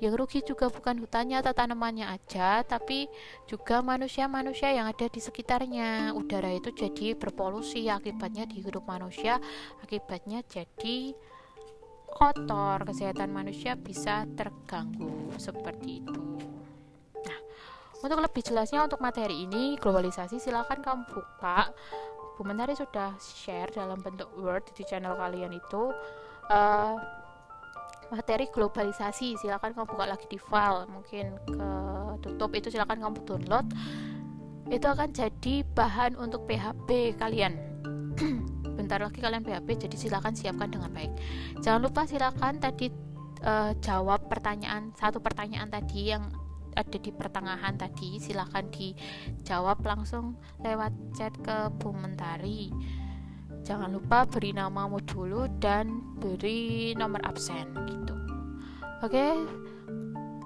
Yang rugi juga bukan hutannya atau tanamannya aja tapi juga manusia-manusia yang ada di sekitarnya. Udara itu jadi berpolusi akibatnya dihirup manusia akibatnya jadi kotor. Kesehatan manusia bisa terganggu seperti itu untuk lebih jelasnya untuk materi ini globalisasi silahkan kamu buka. Bu Mentari sudah share dalam bentuk Word di channel kalian itu. Uh, materi globalisasi silakan kamu buka lagi di file mungkin ke tutup. Itu silakan kamu download. Itu akan jadi bahan untuk PHP kalian. Bentar lagi kalian PHP jadi silakan siapkan dengan baik. Jangan lupa silakan tadi uh, jawab pertanyaan satu pertanyaan tadi yang ada di pertengahan tadi silahkan dijawab langsung lewat chat ke Bu Mentari. Jangan lupa beri namamu dulu dan beri nomor absen gitu. Oke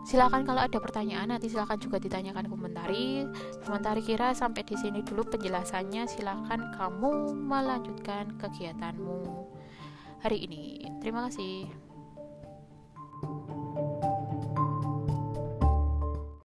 silakan kalau ada pertanyaan nanti silakan juga ditanyakan komentari komentari kira sampai di sini dulu penjelasannya. Silakan kamu melanjutkan kegiatanmu hari ini. Terima kasih